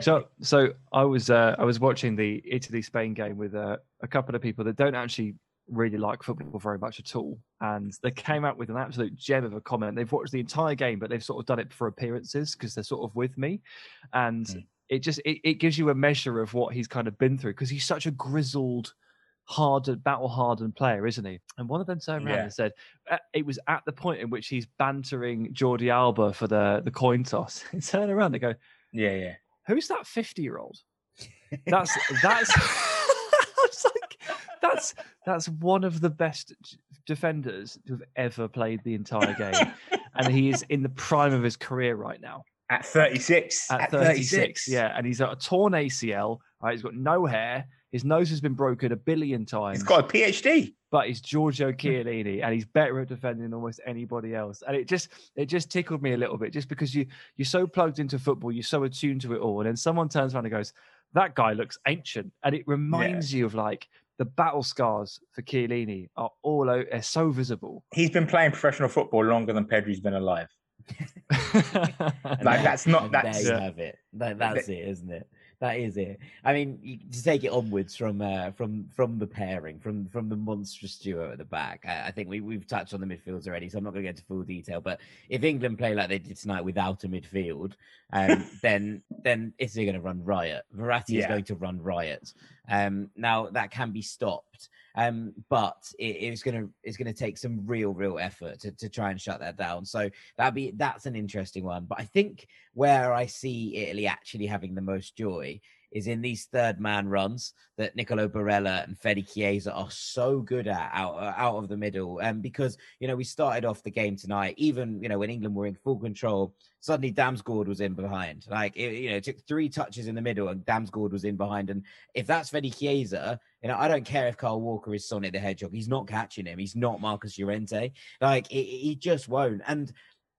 so, so I was uh, I was watching the Italy Spain game with uh, a couple of people that don't actually really like football very much at all, and they came out with an absolute gem of a comment. They've watched the entire game, but they've sort of done it for appearances because they're sort of with me, and Mm. It just it, it gives you a measure of what he's kind of been through because he's such a grizzled. Hardened, battle hardened player, isn't he? And one of them turned around Yeah. and said, uh, "It was at the point in which he's bantering Jordi Alba for the the coin toss." He turned around and go, Yeah, yeah. who's that 50 year old that's that's like that's that's one of the best defenders who've ever played the entire game and he is in the prime of his career right now At 36. at, 36, yeah and he's got a torn acl right he's got no hair his nose has been broken a billion times He's got a PhD. but he's Giorgio hmm. Chiellini, and he's better at defending than almost anybody else. And it just it just tickled me a little bit, just because you you're so plugged into football, you're so attuned to it all, and then someone turns around and goes, "That guy looks ancient," and it reminds you of like the battle scars for Chiellini are all so visible. He's been playing professional football longer than Pedri's been alive. Like, that's not- that's- there you Yeah. have it. That, that's it, isn't it? That is it. I mean, you, to take it onwards from uh, from from the pairing, from from the monstrous duo at the back. I, I think we we've touched on the midfields already, so I'm not going to get into full detail. But if England play like they did tonight without a midfield, um, then then Italy are going to run riot. Verratti is going to run riot. Um, now that can be stopped, um, but it, it's to it's to take some real real effort to, to try and shut that down. So that be that's an interesting one. But I think where I see Italy actually having the most joy is in these third man runs that Nicolo Barella and Fede Chiesa are so good at out uh, out of the middle. And because you know we started off the game tonight, even you know when England were in full control, suddenly Damsgaard was in behind. Like it, you know, it took three touches in the middle and Damsgaard was in behind. And if that's Fede Chiesa, you know, I don't care if Kyle Walker is Sonic the Hedgehog. He's not catching him. He's not Marcos Llorente. Like he just won't. And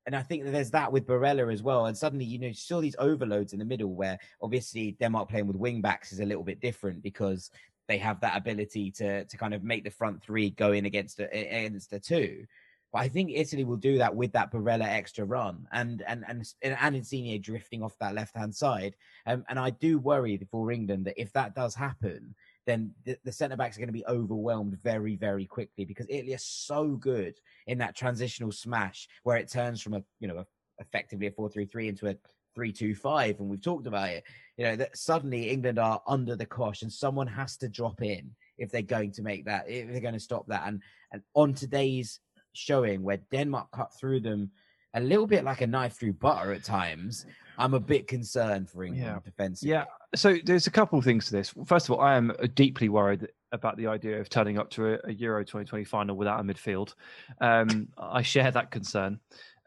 and I think that there's that with Barella as well. And suddenly, you know, you saw these overloads in the middle where obviously Denmark playing with wing backs is a little bit different because they have that ability to to kind of make the front three go in against a, against a two. But I think Italy will do that with that Barella extra run and and and and Insigne drifting off that left hand side. Um, and I do worry for England that if that does happen, then the, the centre backs are going to be overwhelmed very, very quickly because Italy are so good in that transitional smash where it turns from a you know a, effectively a four three three into a three two five, and we've talked about it. You know that suddenly England are under the cosh, and someone has to drop in if they're going to make that if they're going to stop that. And and on today's showing where Denmark cut through them a little bit like a knife through butter at times. I'm a bit concerned for England Yeah. defensively. Yeah. So there's a couple of things to this. First of all, I am uh, deeply worried about the idea of turning up to a, a Euro 2020 final without a midfield. Um, I share that concern.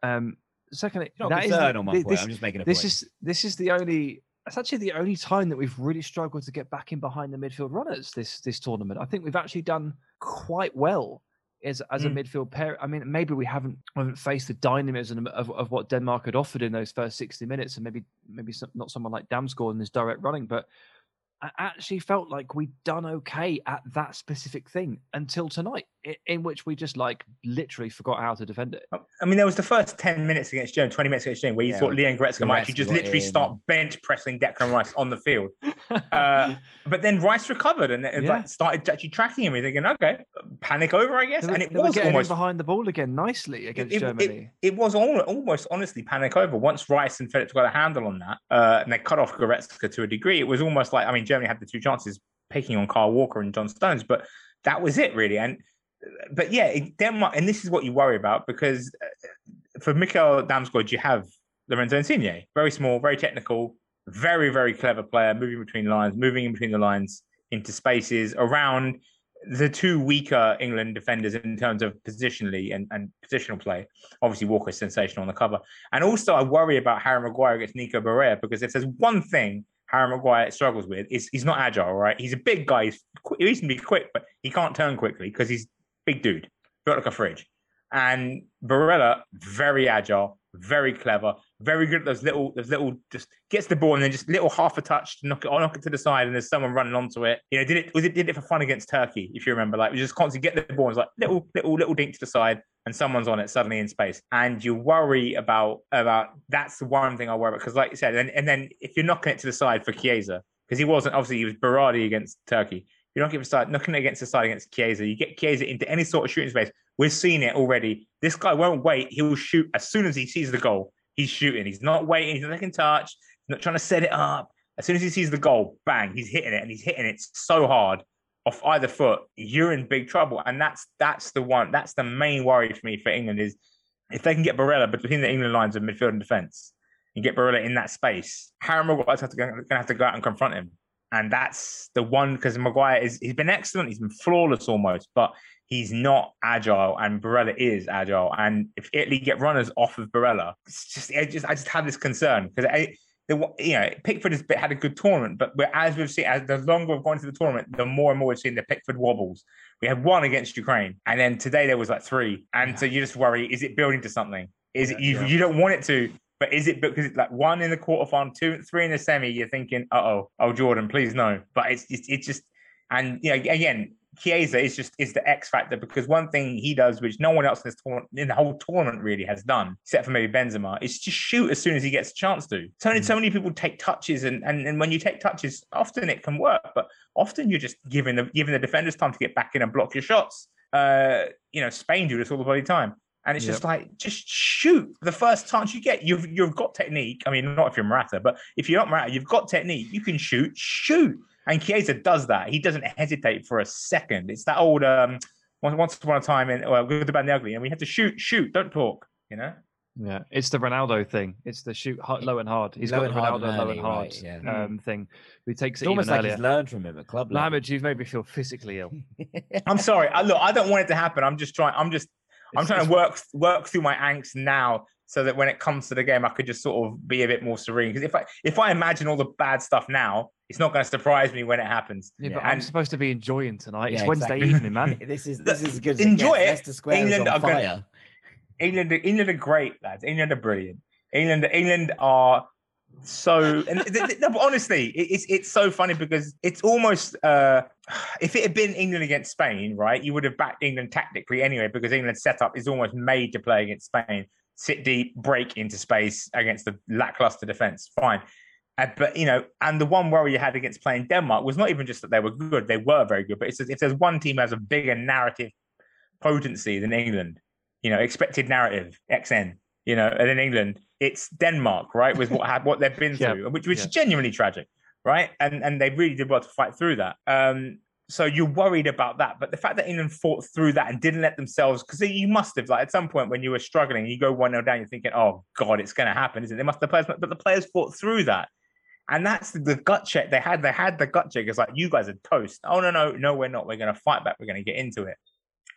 Um, secondly, Not that is concerned the- on my thi- point. this, I'm just making a this point. is this is the only. It's actually the only time that we've really struggled to get back in behind the midfield runners this this tournament. I think we've actually done quite well as as a Mm. midfield pair. I mean, maybe we haven't we haven't faced the dynamism of, of what Denmark had offered in those first sixty minutes, and maybe maybe some, not someone like Damsgaard in his direct running, but I actually felt like we'd done okay at that specific thing until tonight, in, which we just like literally forgot how to defend it. I mean, there was the first 10 minutes against Germany, 20 minutes against Germany, where you Yeah, thought Leon Goretzka might actually just literally in. start bench pressing Declan Rice on the field. Uh, But then Rice recovered and, Yeah. like started actually tracking him. You're thinking, okay, panic over, I guess. And it was almost behind the ball again nicely against it, it- Germany. It, was al- almost honestly panic over. Once Rice and Phillips got a handle on that, uh, and they cut off Goretzka to a degree, it was almost like I mean, Germany had the two chances picking on Kyle Walker and John Stones, but that was it really. And but yeah, Denmark, and this is what you worry about because uh, for Mikael Damsgaard, you have Lorenzo Insigne, very small, very technical, very very clever player, moving between lines, moving in between the lines into spaces around the two weaker England defenders in terms of positionally and, and positional play. Obviously, Walker's sensational on the cover. And also, I worry about Harry Maguire against Nico Barella because if there's one thing Harry Maguire struggles with, is he's not agile, right? He's a big guy. He's qu- reasonably quick, but he can't turn quickly because he's big dude, built like a fridge. And Barella, very agile, very clever, very good at those little, those little, just gets the ball and then just little half a touch to knock it, knock it to the side, and there's someone running onto it. You know, did it was it did it for fun against Turkey, if you remember? Like, we just constantly get the ball, and it's like little, little, little dink to the side, and someone's on it suddenly in space. And you worry about about that's the one thing I worry about because, like you said, and, and then if you're knocking it to the side for Chiesa, because he wasn't obviously he was Berardi against Turkey. You're knocking it side, knocking it against the side against Chiesa. You get Chiesa into any sort of shooting space. We've seen it already. This guy won't wait. He will shoot as soon as he sees the goal. He's shooting. He's not waiting. He's not taking touch. He's not trying to set it up. As soon as he sees the goal, bang, he's hitting it, and he's hitting it so hard off either foot. You're in big trouble, and that's that's the one. That's the main worry for me for England is if they can get Barella between the England lines of midfield and defence and get Barella in that space. Harry Maguire's going to have to go out and confront him, and that's the one because Maguire is he's been excellent. He's been flawless almost, but he's not agile, and Barella is agile. And if Italy get runners off of Barella, it's just, I just, I just have this concern because I, the, you know, Pickford has had a good tournament, but we're, as we've seen, as the longer we've gone to the tournament, the more and more we've seen the Pickford wobbles. We had one against Ukraine, and then today there was like three, and so you just worry: is it building to something? Is it you? Yeah. You don't want it to, but is it because it's like one in the quarterfinal, two, three in the semi? You're thinking, uh oh, oh Jordan, please no. But it's it's, it's just, and you know, again, Chiesa is just is the X factor because one thing he does, which no one else in this tournament, in the whole tournament really has done, except for maybe Benzema, is just shoot as soon as he gets a chance to. So many, so many people take touches, and, and and when you take touches, often it can work, but often you're just giving the giving the defenders time to get back in and block your shots. Uh, you know, Spain do this all the bloody time. And it's Yep. just like, just shoot the first chance you get. You've you've got technique. I mean, not if you're Morata, but if you're not Morata, you've got technique. You can shoot, shoot. And Chiesa does that. He doesn't hesitate for a second. It's that old um, once once upon a time in well, good, the bad, and the ugly, and we had to shoot, shoot, don't talk. You know. Yeah, it's the Ronaldo thing. It's the shoot hard, low and hard. He's Low got and the hard Ronaldo and low and hard right, yeah. um, thing. He takes It's it almost even like earlier. he's learned from him at club level. Mohamed, you've made me feel physically ill. I'm sorry. I, look, I don't want it to happen. I'm just trying. I'm just. I'm It's- trying to work work through my angst now, so that when it comes to the game, I could just sort of be a bit more serene. Because if I if I imagine all the bad stuff now, it's not going to surprise me when it happens. Yeah, but Yeah. I'm supposed to be enjoying tonight. It's Wednesday exactly. evening, man. this is this is good Enjoy it. it. Square is England on are gonna- England, England are great, lads. England are brilliant. England, England are so. And th- th- honestly, it- it's it's so funny because it's almost. uh If it had been England against Spain, right, you would have backed England tactically anyway because England's setup is almost made to play against Spain. Sit deep, break into space against the lackluster defense. Fine. Uh, but you know, and the one worry you had against playing Denmark was not even just that they were good; they were very good. But it's as if there's one team that has a bigger narrative potency than England, you know, expected narrative XN, you know, and in England, it's Denmark, right, with what had what they've been Yeah, through, which which yeah. is genuinely tragic, right? And and they really did well to fight through that. Um, so you're worried about that, but the fact that England fought through that and didn't let themselves, because you must have, like, at some point when you were struggling, you go one 0 down, you're thinking, "Oh God, it's going to happen," isn't it? They must the players, but the players fought through that. And that's the, the gut check they had. They had the gut check. It's like you guys are toast. Oh no, no, no, we're not. We're going to fight back. We're going to get into it.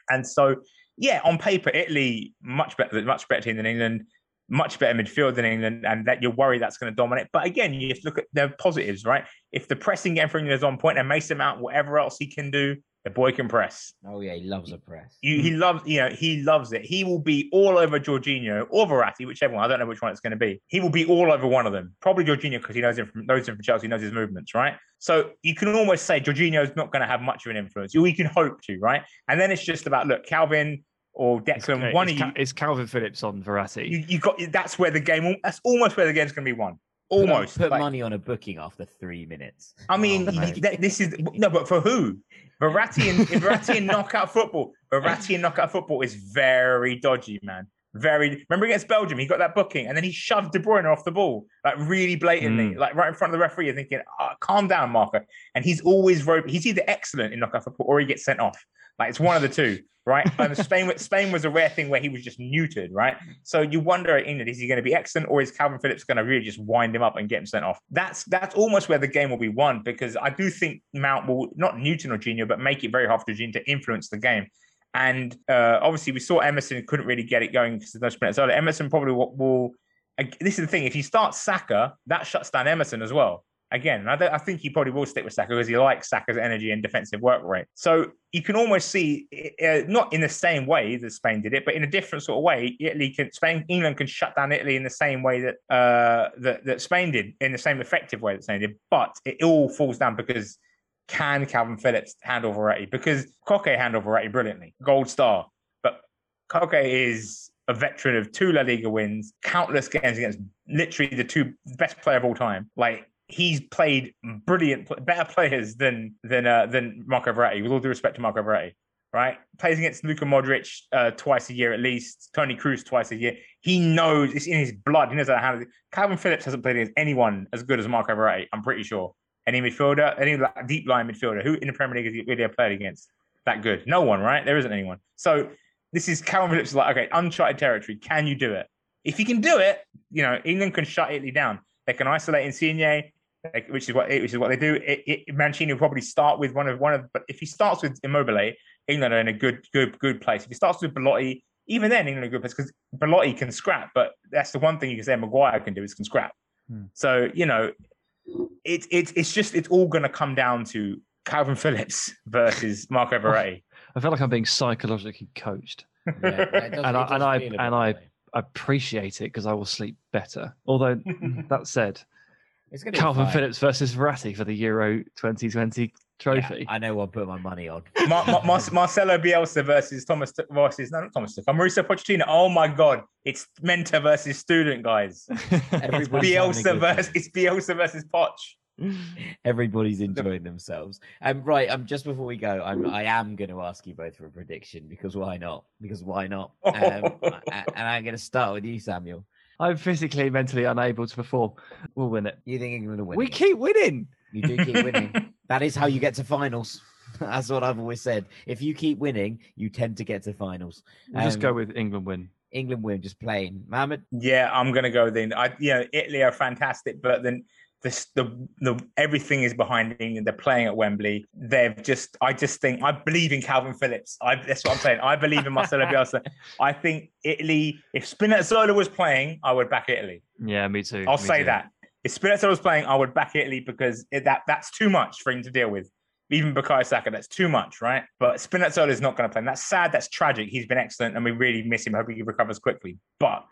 And so, yeah, on paper, Italy much better, much better team than England, much better midfield than England, and that you're worried that's going to dominate. But again, you have to look at the positives, right? If the pressing game for England is on point and Mason Mount, whatever else he can do, the boy can press. Oh yeah, he loves a press. You, he loves, you know, he loves it. He will be all over Jorginho or Verratti, whichever one. I don't know which one it's going to be. He will be all over one of them. Probably Jorginho because he knows him from knows him from Chelsea, knows his movements, right? So you can almost say Jorginho's not going to have much of an influence. You can hope to, right? And then it's just about look, Kalvin or It's, one it's, of you, it's Kalvin Phillips on Verratti. you, you got. That's where the game. That's almost where the game's going to be won. Almost. put Like, money on a booking after three minutes. I mean, Oh, you- this is no, but for who? Verratti and Verratti and knockout football. Verratti in knockout football is very dodgy, man. Very. Remember against Belgium, he got that booking, and then he shoved De Bruyne off the ball, like really blatantly, Mm. like right in front of the referee. You're thinking, oh, "Calm down, Marco." And he's always rope. he's either excellent in knockout football or he gets sent off. Like it's one of the two, right? And Spain, Spain was a rare thing where he was just neutered, right? So you wonder in England, is he going to be excellent or is Kalvin Phillips going to really just wind him up and get him sent off? That's that's almost where the game will be won because I do think Mount will not Newton or Jorginho, but make it very hard for Jorginho to influence the game. And uh, obviously, we saw Emerson couldn't really get it going because of those minutes earlier. Emerson probably will, will. This is the thing: if you start Saka, that shuts down Emerson as well. Again, I, I think he probably will stick with Saka because he likes Saka's energy and defensive work rate. So you can almost see, uh, not in the same way that Spain did it, but in a different sort of way. Italy can, Spain, England can shut down Italy in the same way that uh, that, that Spain did, in the same effective way that Spain did. But it all falls down because can Kalvin Phillips handle Verratti? Because Koke handled Verratti brilliantly, gold star. But Koke is a veteran of two La Liga wins, countless games against literally the two best player of all time. Like he's played brilliant, better players than than uh, than Marco Verratti. With all due respect to Marco Verratti, right? Plays against Luka Modric uh, twice a year at least. Toni Kroos twice a year. He knows it's in his blood. He knows how to. Kalvin Phillips hasn't played against anyone as good as Marco Verratti. I'm pretty sure. Any midfielder, any like, deep line midfielder, who in the Premier League has he really played against that good? No one, right? There isn't anyone. So this is Kalvin Phillips is like, okay, uncharted territory. Can you do it? If you can do it, you know, England can shut Italy down. They can isolate Insigne, which is what which is what they do. It, it, Mancini will probably start with one of one of, but if he starts with Immobile, England are in a good good good place. If he starts with Belotti, even then England are in a good place because Belotti can scrap. But that's the one thing you can say Maguire can do is can scrap. Hmm. So you know, it's it's it's just it's all going to come down to Kalvin Phillips versus Marco Verratti. I feel like I'm being psychologically coached. Yeah, does- And I- and I- feel a bit and I- I appreciate it because I will sleep better. Although that said, It's gonna be Kalvin fine. Phillips versus Verratti for the Euro 2020 trophy. I know what I put my money on. Mar- Mar- Mar- Marcelo Bielsa versus Thomas versus no, not Thomas Tuchel, Mauricio Pochettino. Oh my God, it's mentor versus student, guys. Everybody's having a Bielsa versus it's Bielsa versus Poch. Everybody's enjoying themselves. Um, right. Um, just before we go, I'm I am going to ask you both for a prediction because why not? Because why not? Um, and I'm going to start with you, Samuel. I'm physically, mentally unable to perform. We'll win it. You think England will win? We it? keep winning. You do keep winning. that is how you get to finals. That's what I've always said. If you keep winning, you tend to get to finals. We'll just go Um, with England win. England win, just plain. Mohammed, Yeah, I'm gonna go then. I you know Italy are fantastic, but then this the the everything is behind England. They're playing at Wembley. They've just I just think I believe in Kalvin Phillips. I that's what I'm saying. I believe in Marcelo Bielsa. I think Italy. If Spinazzola was playing, I would back Italy. Yeah, me too. I'll me say too. that. If Spinazzola was playing, I would back Italy because it, that that's too much for him to deal with. Even Bukayo Saka, that's too much, right? But Spinazzola is not going to play. And that's sad. That's tragic. He's been excellent, and we really miss him. Hope he recovers quickly. But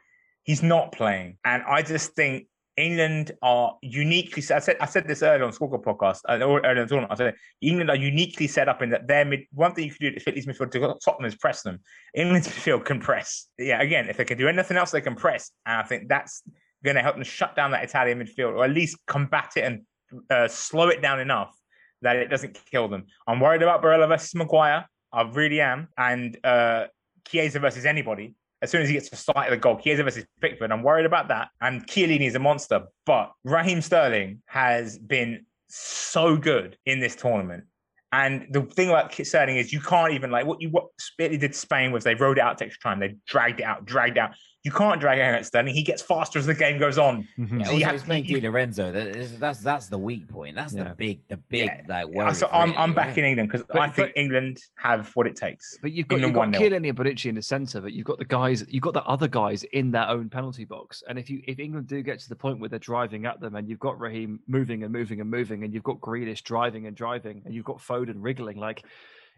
he's not playing, and I just think England are uniquely. I said I said this earlier on Squawka podcast. Uh, or earlier the tournament, I said England are uniquely set up in that their mid. One thing you can do to fit these midfield to Tottenham is press them. England's midfield can press. Yeah, again, if they can do anything else, they can press, and I think that's going to help them shut down that Italian midfield, or at least combat it and uh, slow it down enough that it doesn't kill them. I'm worried about Barella versus Maguire. I really am, and uh, Chiesa versus anybody. As soon as he gets to sight of the goal, Chiesa versus Pickford, I'm worried about that. And Chiellini is a monster, but Raheem Sterling has been so good in this tournament. And the thing about Sterling is you can't even like what you what Italy did to Spain was they rode it out to extra time. They dragged it out, dragged it out. You can't drag out Sterling. He gets faster as the game goes on. Mhm. yeah, So you have he's to- playing you- Di Lorenzo. That is, that's that's the weak point. That's the big, the big Yeah. like worry. so I'm, Italy, I'm right? backing England because I think but- England have what it takes. But you've got, you've got 1-0. Chiellini and Bonucci in the centre, but you've got the guys, you've got the other guys in their own penalty box. And if you if England do get to the point where they're driving at them, and you've got Raheem moving and moving and moving, and you've got Grealish driving and driving, and you've got Foden wriggling, like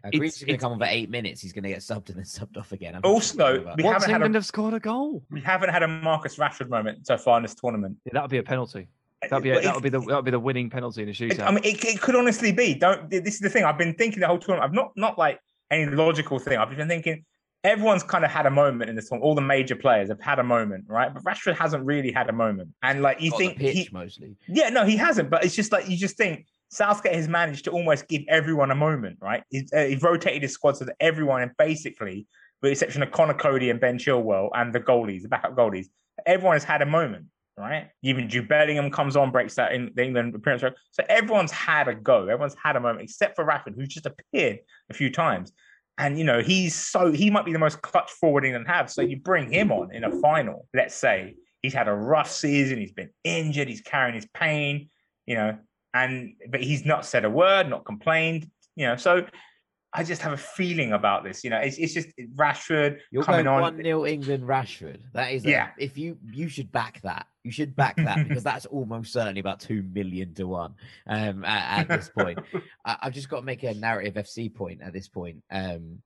Uh, it's- Grealish is going to come on for eight minutes. He's going to get subbed and then subbed off again. I'm Also, sure we that. once haven't had a- have scored a goal, We haven't had a Marcus Rashford moment so far in this tournament. yeah, that would be a penalty. That'd be a, that'd be the that would be the winning penalty in a it- shootout. I mean, it, it could honestly be. Don't. This is the thing. I've been thinking the whole tournament. I've not not like any logical thing. I've been thinking everyone's kind of had a moment in this one. All the major players have had a moment, right? But Rashford hasn't really had a moment. And like you Got the think pitch he, mostly. Yeah, no, he hasn't. But it's just like you just think Southgate has managed to almost give everyone a moment, right? He's, uh, he's rotated his squad so that everyone, and basically, with the exception of Conor Coady and Ben Chilwell and the goalies, the backup goalies, everyone has had a moment, right? Even Jude Bellingham comes on, breaks that in the England appearance. So everyone's had a go. Everyone's had a moment, except for Rashford, who's just appeared a few times. And you know, he's so he might be the most clutch forward England have. So you bring him on in a final, let's say. He's had a rough season, he's been injured, he's carrying his pain, you know, and but he's not said a word, not complained, you know. So I just have a feeling about this. You know, it's, it's just Rashford You're coming on. one 0 England Rashford. That is, a- Yeah. If you you should back that, you should back that because that's almost certainly about two million to one. Um, at, at this point, I, I've just got to make a narrative FC point at this point. Um,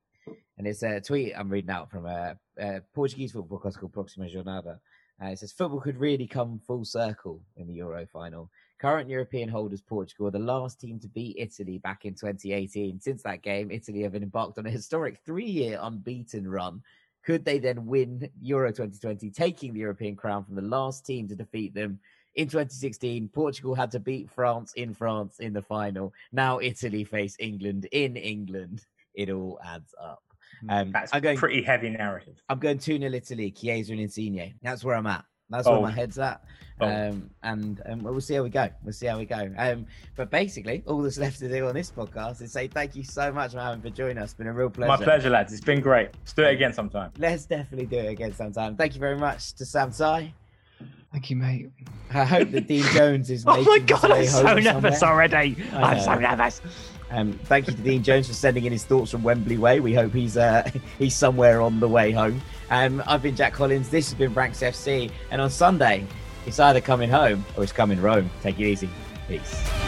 and it's a tweet I'm reading out from a, a Portuguese football podcast called Proxima Jornada. Uh, it says football could really come full circle in the Euro final. Current European holders Portugal are the last team to beat Italy back in 2018. Since that game, Italy have embarked on a historic three-year unbeaten run. Could they then win Euro 2020, taking the European crown from the last team to defeat them? In 2016, Portugal had to beat France in France in the final. Now Italy face England in England. It all adds up. Um, That's I'm going. pretty heavy narrative. I'm going 2 0 Italy, Chiesa and Insigne. That's where I'm at. That's where my head's at. Bold. Um, and um, we'll see how we go. We'll see how we go. Um, but basically, all that's left to do on this podcast is say thank you so much, for Mohammed, for joining us. It's been a real pleasure. My pleasure, lads. It's been great. Let's do it again sometime. Let's definitely do it again sometime. Thank you very much to Sam Tighe. Thank you, mate. I hope that Dean Jones is Oh making my his god, way I'm so home nervous somewhere. already. I I'm so nervous. Um, thank you to Dean Jones for sending in his thoughts from Wembley Way. We hope he's uh, he's somewhere on the way home. Um, I've been Jack Collins. This has been Ranks FC, and on Sunday, it's either coming home or it's coming Rome. Take it easy. Peace.